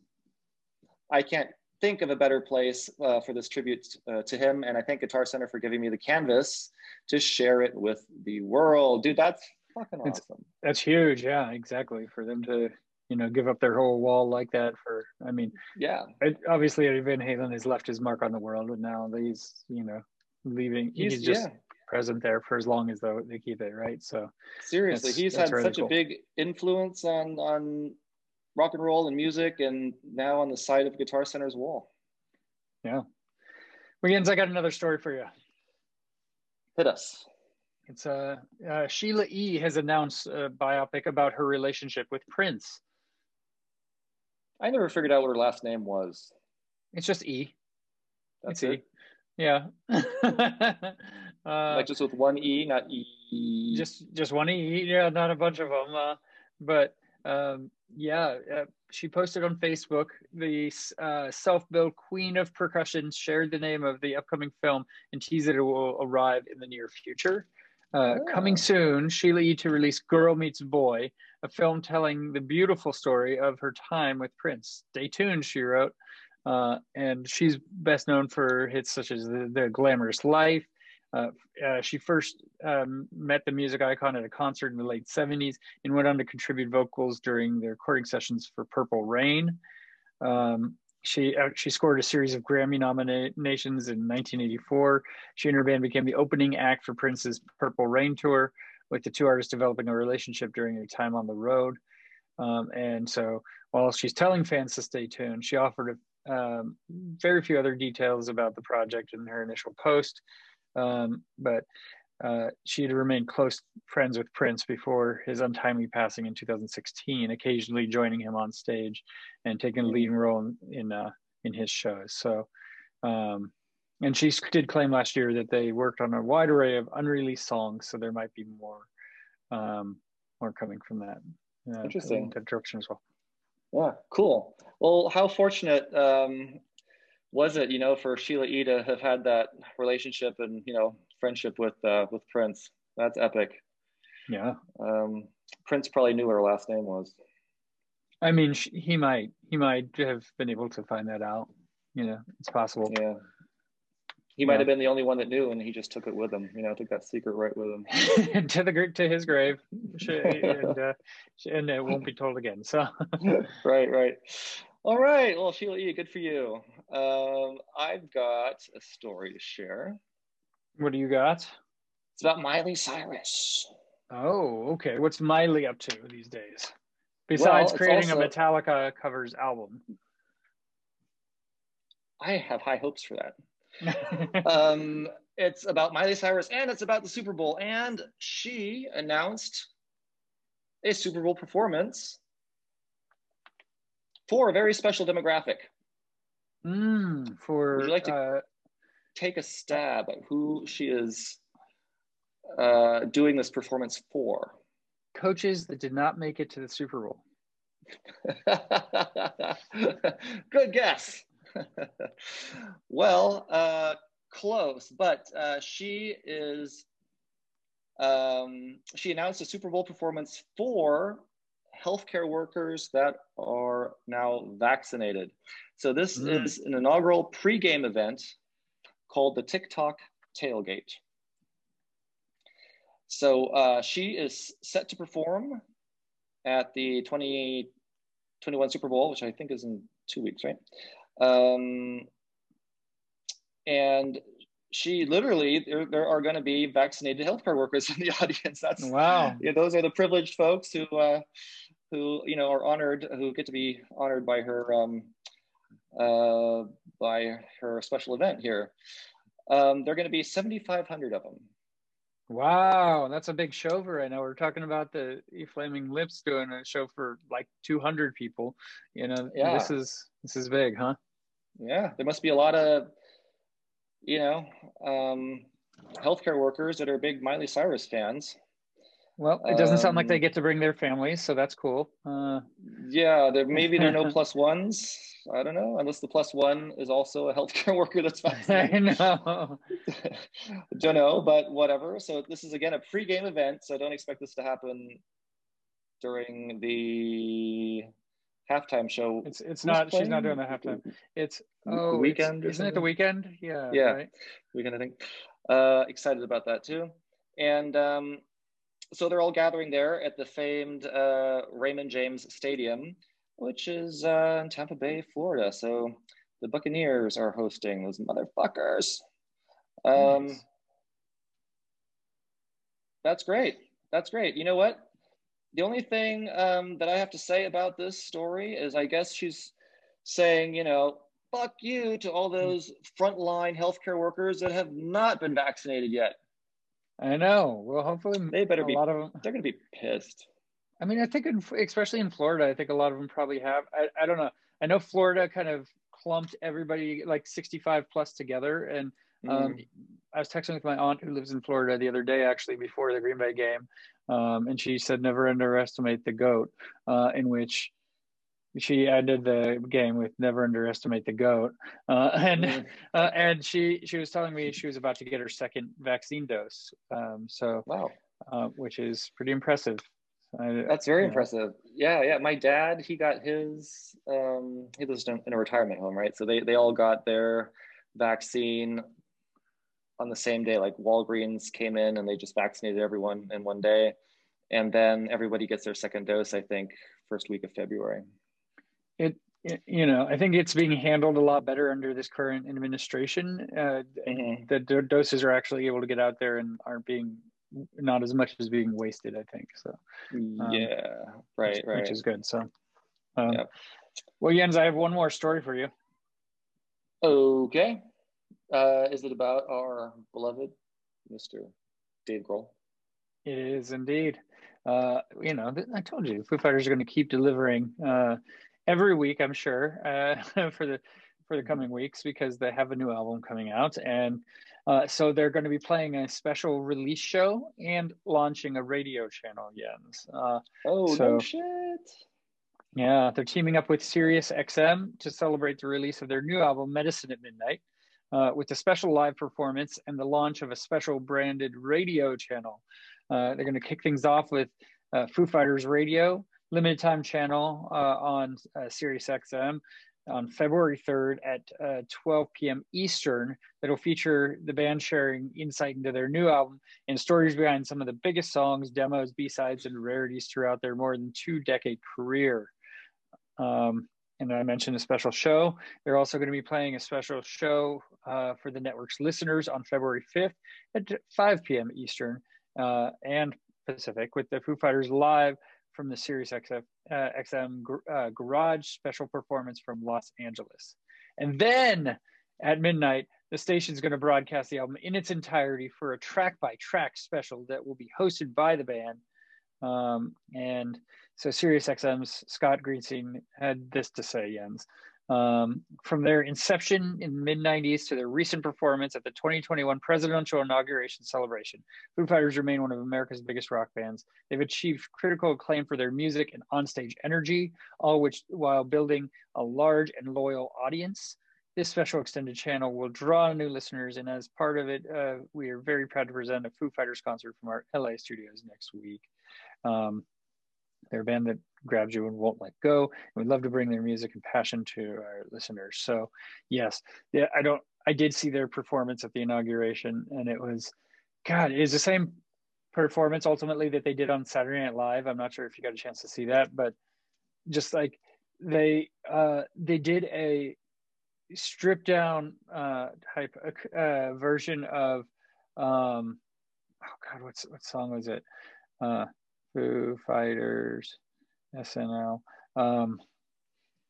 I can't think of a better place uh, for this tribute uh, to him. And I thank Guitar Center for giving me the canvas to share it with the world. Dude, that's fucking awesome. It's, that's huge. Yeah, exactly. For them to, you know, give up their whole wall like that for, I mean, yeah. It, obviously, Van Halen has left his mark on the world, and now he's, you know, leaving. He's, he's just yeah. present there for as long as they keep it, right? So seriously, he's had really such cool. a big influence on on rock and roll and music, and now on the side of Guitar Center's wall. Yeah. Wiggins, I got another story for you. Hit us. It's uh, uh, Sheila E. has announced a biopic about her relationship with Prince. I never figured out what her last name was. It's just E. That's it's it. E. Yeah. uh, like just with one E, not E. Just just one E. Yeah, not a bunch of them. Uh, but um, yeah, uh, she posted on Facebook the uh, self-built queen of percussion shared the name of the upcoming film and teased that it will arrive in the near future. Uh, oh. Coming soon, Sheila E. to release Girl Meets Boy, a film telling the beautiful story of her time with Prince. Stay tuned, she wrote. Uh, and she's best known for hits such as The, the Glamorous Life, uh, uh, she first um, met the music icon at a concert in the late 70s and went on to contribute vocals during the recording sessions for Purple Rain. Um, she, uh, she scored a series of Grammy nominations in 1984. She and her band became the opening act for Prince's Purple Rain tour, with the two artists developing a relationship during their time on the road. Um, and so while she's telling fans to stay tuned, she offered a, um, very few other details about the project in her initial post. Um, but uh, she had remained close friends with Prince before his untimely passing in 2016, occasionally joining him on stage and taking a leading role in in, uh, in his shows. So, um, and she did claim last year that they worked on a wide array of unreleased songs, so there might be more um, more coming from that. Uh, Interesting. That direction as well. Yeah, cool. Well, how fortunate um, was it, you know, for Sheila E to have had that relationship and you know friendship with uh, with Prince? That's epic. Yeah. Um, Prince probably knew what her last name was. I mean, he might he might have been able to find that out. You know, it's possible. Yeah. He might have been the only one that knew, and he just took it with him. You know, took that secret right with him to the to his grave, and, uh, and it won't be told again. So, right, right. All right. Well, Sheila E, good for you. Um, I've got a story to share. What do you got? It's about Miley Cyrus. Oh, okay. What's Miley up to these days? Besides well, creating also, a Metallica covers album. I have high hopes for that. um, it's about Miley Cyrus and it's about the Super Bowl. And she announced a Super Bowl performance for a very special demographic. Mm, for would you like to uh, take a stab at who she is uh, doing this performance for? Coaches that did not make it to the Super Bowl. Good guess. well, uh, close, but uh, she is. Um, she announced a Super Bowl performance for healthcare workers that are now vaccinated. So this mm. is an inaugural pre-game event called the TikTok Tailgate. So uh, she is set to perform at the 2021 Super Bowl, which I think is in two weeks, right? Um, and she literally there, there are going to be vaccinated healthcare workers in the audience that's wow yeah those are the privileged folks who uh, who you know are honored, who get to be honored by her um, uh, by her special event here. Um, there are going to be 7,500 of them. Wow, that's a big show for right now. We're talking about the e Flaming Lips doing a show for like 200 people. You know, yeah. this is this is big, huh? Yeah, there must be a lot of, you know, um, healthcare workers that are big Miley Cyrus fans. Well, it doesn't um, sound like they um, get to bring their families, so that's cool. Uh, yeah, there maybe there are no plus ones. I don't know, unless the plus one is also a healthcare worker that's fine. I know. don't know, but whatever. So this is again a pre-game event, so don't expect this to happen during the halftime show. It's it's not. Playing? She's not doing the halftime. It's oh the Weeknd. Isn't it the Weeknd? Yeah. Yeah. Right? Weeknd. I think. Uh, excited about that too, and um, so they're all gathering there at the famed uh, Raymond James Stadium, which is uh, in Tampa Bay, Florida. So the Buccaneers are hosting those motherfuckers. Um, nice. That's great. That's great. You know what? The only thing um, that I have to say about this story is I guess she's saying, you know, fuck you to all those frontline healthcare workers that have not been vaccinated yet. I know. Well, hopefully they better be. A lot of them. They're going to be pissed. I mean, I think, in, especially in Florida, I think a lot of them probably have. I, I don't know. I know Florida kind of clumped everybody like 65 plus together, and um, mm. I was texting with my aunt who lives in Florida the other day, actually before the Green Bay game, um, and she said never underestimate the goat, uh, in which she ended the game with never underestimate the goat uh, and mm. uh, and she she was telling me she was about to get her second vaccine dose um, so wow. uh, which is pretty impressive. I, that's very impressive. Yeah yeah my dad he got his um, he lives in a retirement home right? So they they all got their vaccine on the same day like walgreens came in and they just vaccinated everyone in one day and then everybody gets their second dose i think first week of february it, it, you know i think it's being handled a lot better under this current administration uh, mm-hmm. the doses are actually able to get out there and aren't being not as much as being wasted i think so um, yeah right which, right. which is good so um, yep. well jens i have one more story for you. Okay. Uh, is it about our beloved mr dave grohl? It is indeed. Uh, you know, I told you, Foo Fighters are going to keep delivering uh, every week, I'm sure, uh, for the for the coming weeks because they have a new album coming out, and uh, so they're going to be playing a special release show and launching a radio channel. Jens. Uh, oh so, no shit! Yeah, they're teaming up with Sirius XM to celebrate the release of their new album, Medicine at Midnight, uh, with a special live performance and the launch of a special branded radio channel. Uh, they're going to kick things off with uh, Foo Fighters Radio, limited time channel uh, on uh, Sirius XM on February 3rd at uh, 12 p.m. Eastern that'll feature the band sharing insight into their new album and stories behind some of the biggest songs, demos, B-sides, and rarities throughout their more than two decade career. Um, and I mentioned a special show. They're also going to be playing a special show uh, for the network's listeners on February 5th at 5 p.m. Eastern uh, and Pacific with the Foo Fighters live from the Sirius XF, uh, XM uh, Garage special performance from Los Angeles. And then at midnight, the station's going to broadcast the album in its entirety for a track by track special that will be hosted by the band. Um, and so Sirius XM's Scott Greenstein had this to say, Jens. Um, from their inception in the mid 90s to their recent performance at the 2021 presidential inauguration celebration, Foo Fighters remain one of America's biggest rock bands. They've achieved critical acclaim for their music and onstage energy, all which while building a large and loyal audience. This special extended channel will draw new listeners, and as part of it, uh, we are very proud to present a Foo Fighters concert from our LA studios next week. Um, they're a band that grabs you and won't let go. And we'd love to bring their music and passion to our listeners. So, yes, yeah, I don't. I did see their performance at the inauguration, and it was, God, it is the same performance ultimately that they did on Saturday Night Live. I'm not sure if you got a chance to see that, but just like they uh, they did a stripped down uh, type uh, version of um, oh God, what's what song was it? Uh, Foo Fighters, SNL. Um,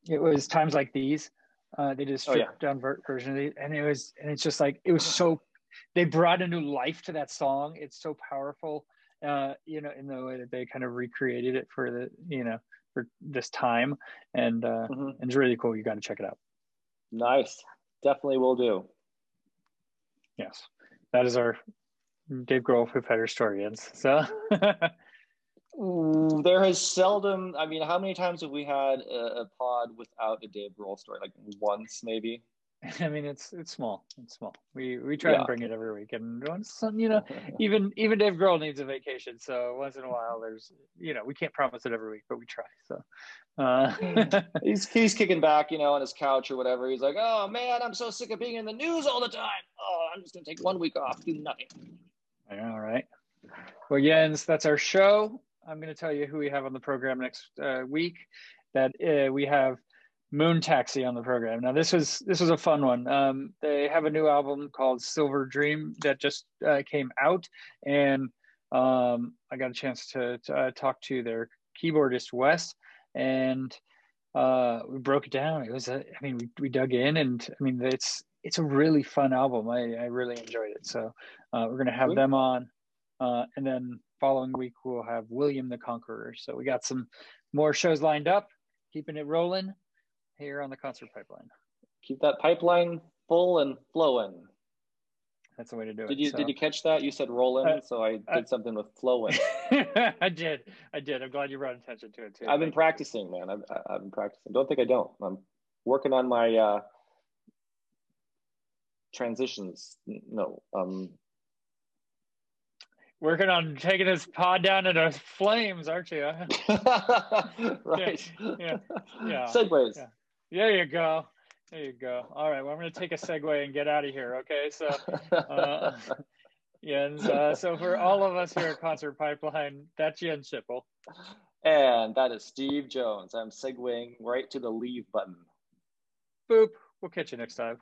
it was times like these. Uh, they just stripped oh, yeah. down ver- version of it, and it was, and it's just like it was so. They brought a new life to that song. It's so powerful, uh, you know, in the way that they kind of recreated it for the, you know, for this time, and uh, mm-hmm. and it's really cool. You got to check it out. Nice, definitely will do. Yes, that is our Dave Grohl Foo Fighters story. ends. So. there has seldom. I mean, how many times have we had a, a, pod without a Dave Grohl story? Like once, maybe. I mean, it's it's small. It's small. We we try Yeah. and bring it every week, and once you know, even even Dave Grohl needs a vacation. So once in a while, there's you know, we can't promise it every week, but we try. So, uh, he's he's kicking back, you know, on his couch or whatever. He's like, "Oh man, I'm so sick of being in the news all the time. Oh, I'm just gonna take one week off, do nothing." Know, right? Well, Jens, that's our show. I'm going to tell you who we have on the program next uh, week. That uh, we have Moon Taxi on the program. Now, this was this was a fun one. Um, they have a new album called Silver Dream that just uh, came out, and um, I got a chance to, to uh, talk to their keyboardist Wes, and uh, we broke it down. It was, a, I mean, we, we dug in, and I mean, it's it's a really fun album. I, I really enjoyed it. So uh, we're gonna have Cool. them on, uh, and then following week we'll have William the Conqueror. So we got some more shows lined up, keeping it rolling here on the concert pipeline. Keep that pipeline full and flowing. That's the way to do it. Did you So- did you catch that? You said rolling, Uh, so I did uh, something with flowing. I did. I did. I'm glad you brought attention to it too. I've been practicing, man. I've I've been practicing. Don't think I don't. I'm working on my uh, transitions. No, um, Working on taking this pod down into flames, aren't you? right. yeah, yeah, Segues. yeah. There you go. There you go. All right. Well, I'm going to take a segue and get out of here. Okay. So, uh, Jens, uh, so for all of us here at Concert Pipeline, that's Jens Schippel. and that is Steve Jones. I'm segueing right to the leave button. Boop. We'll catch you next time.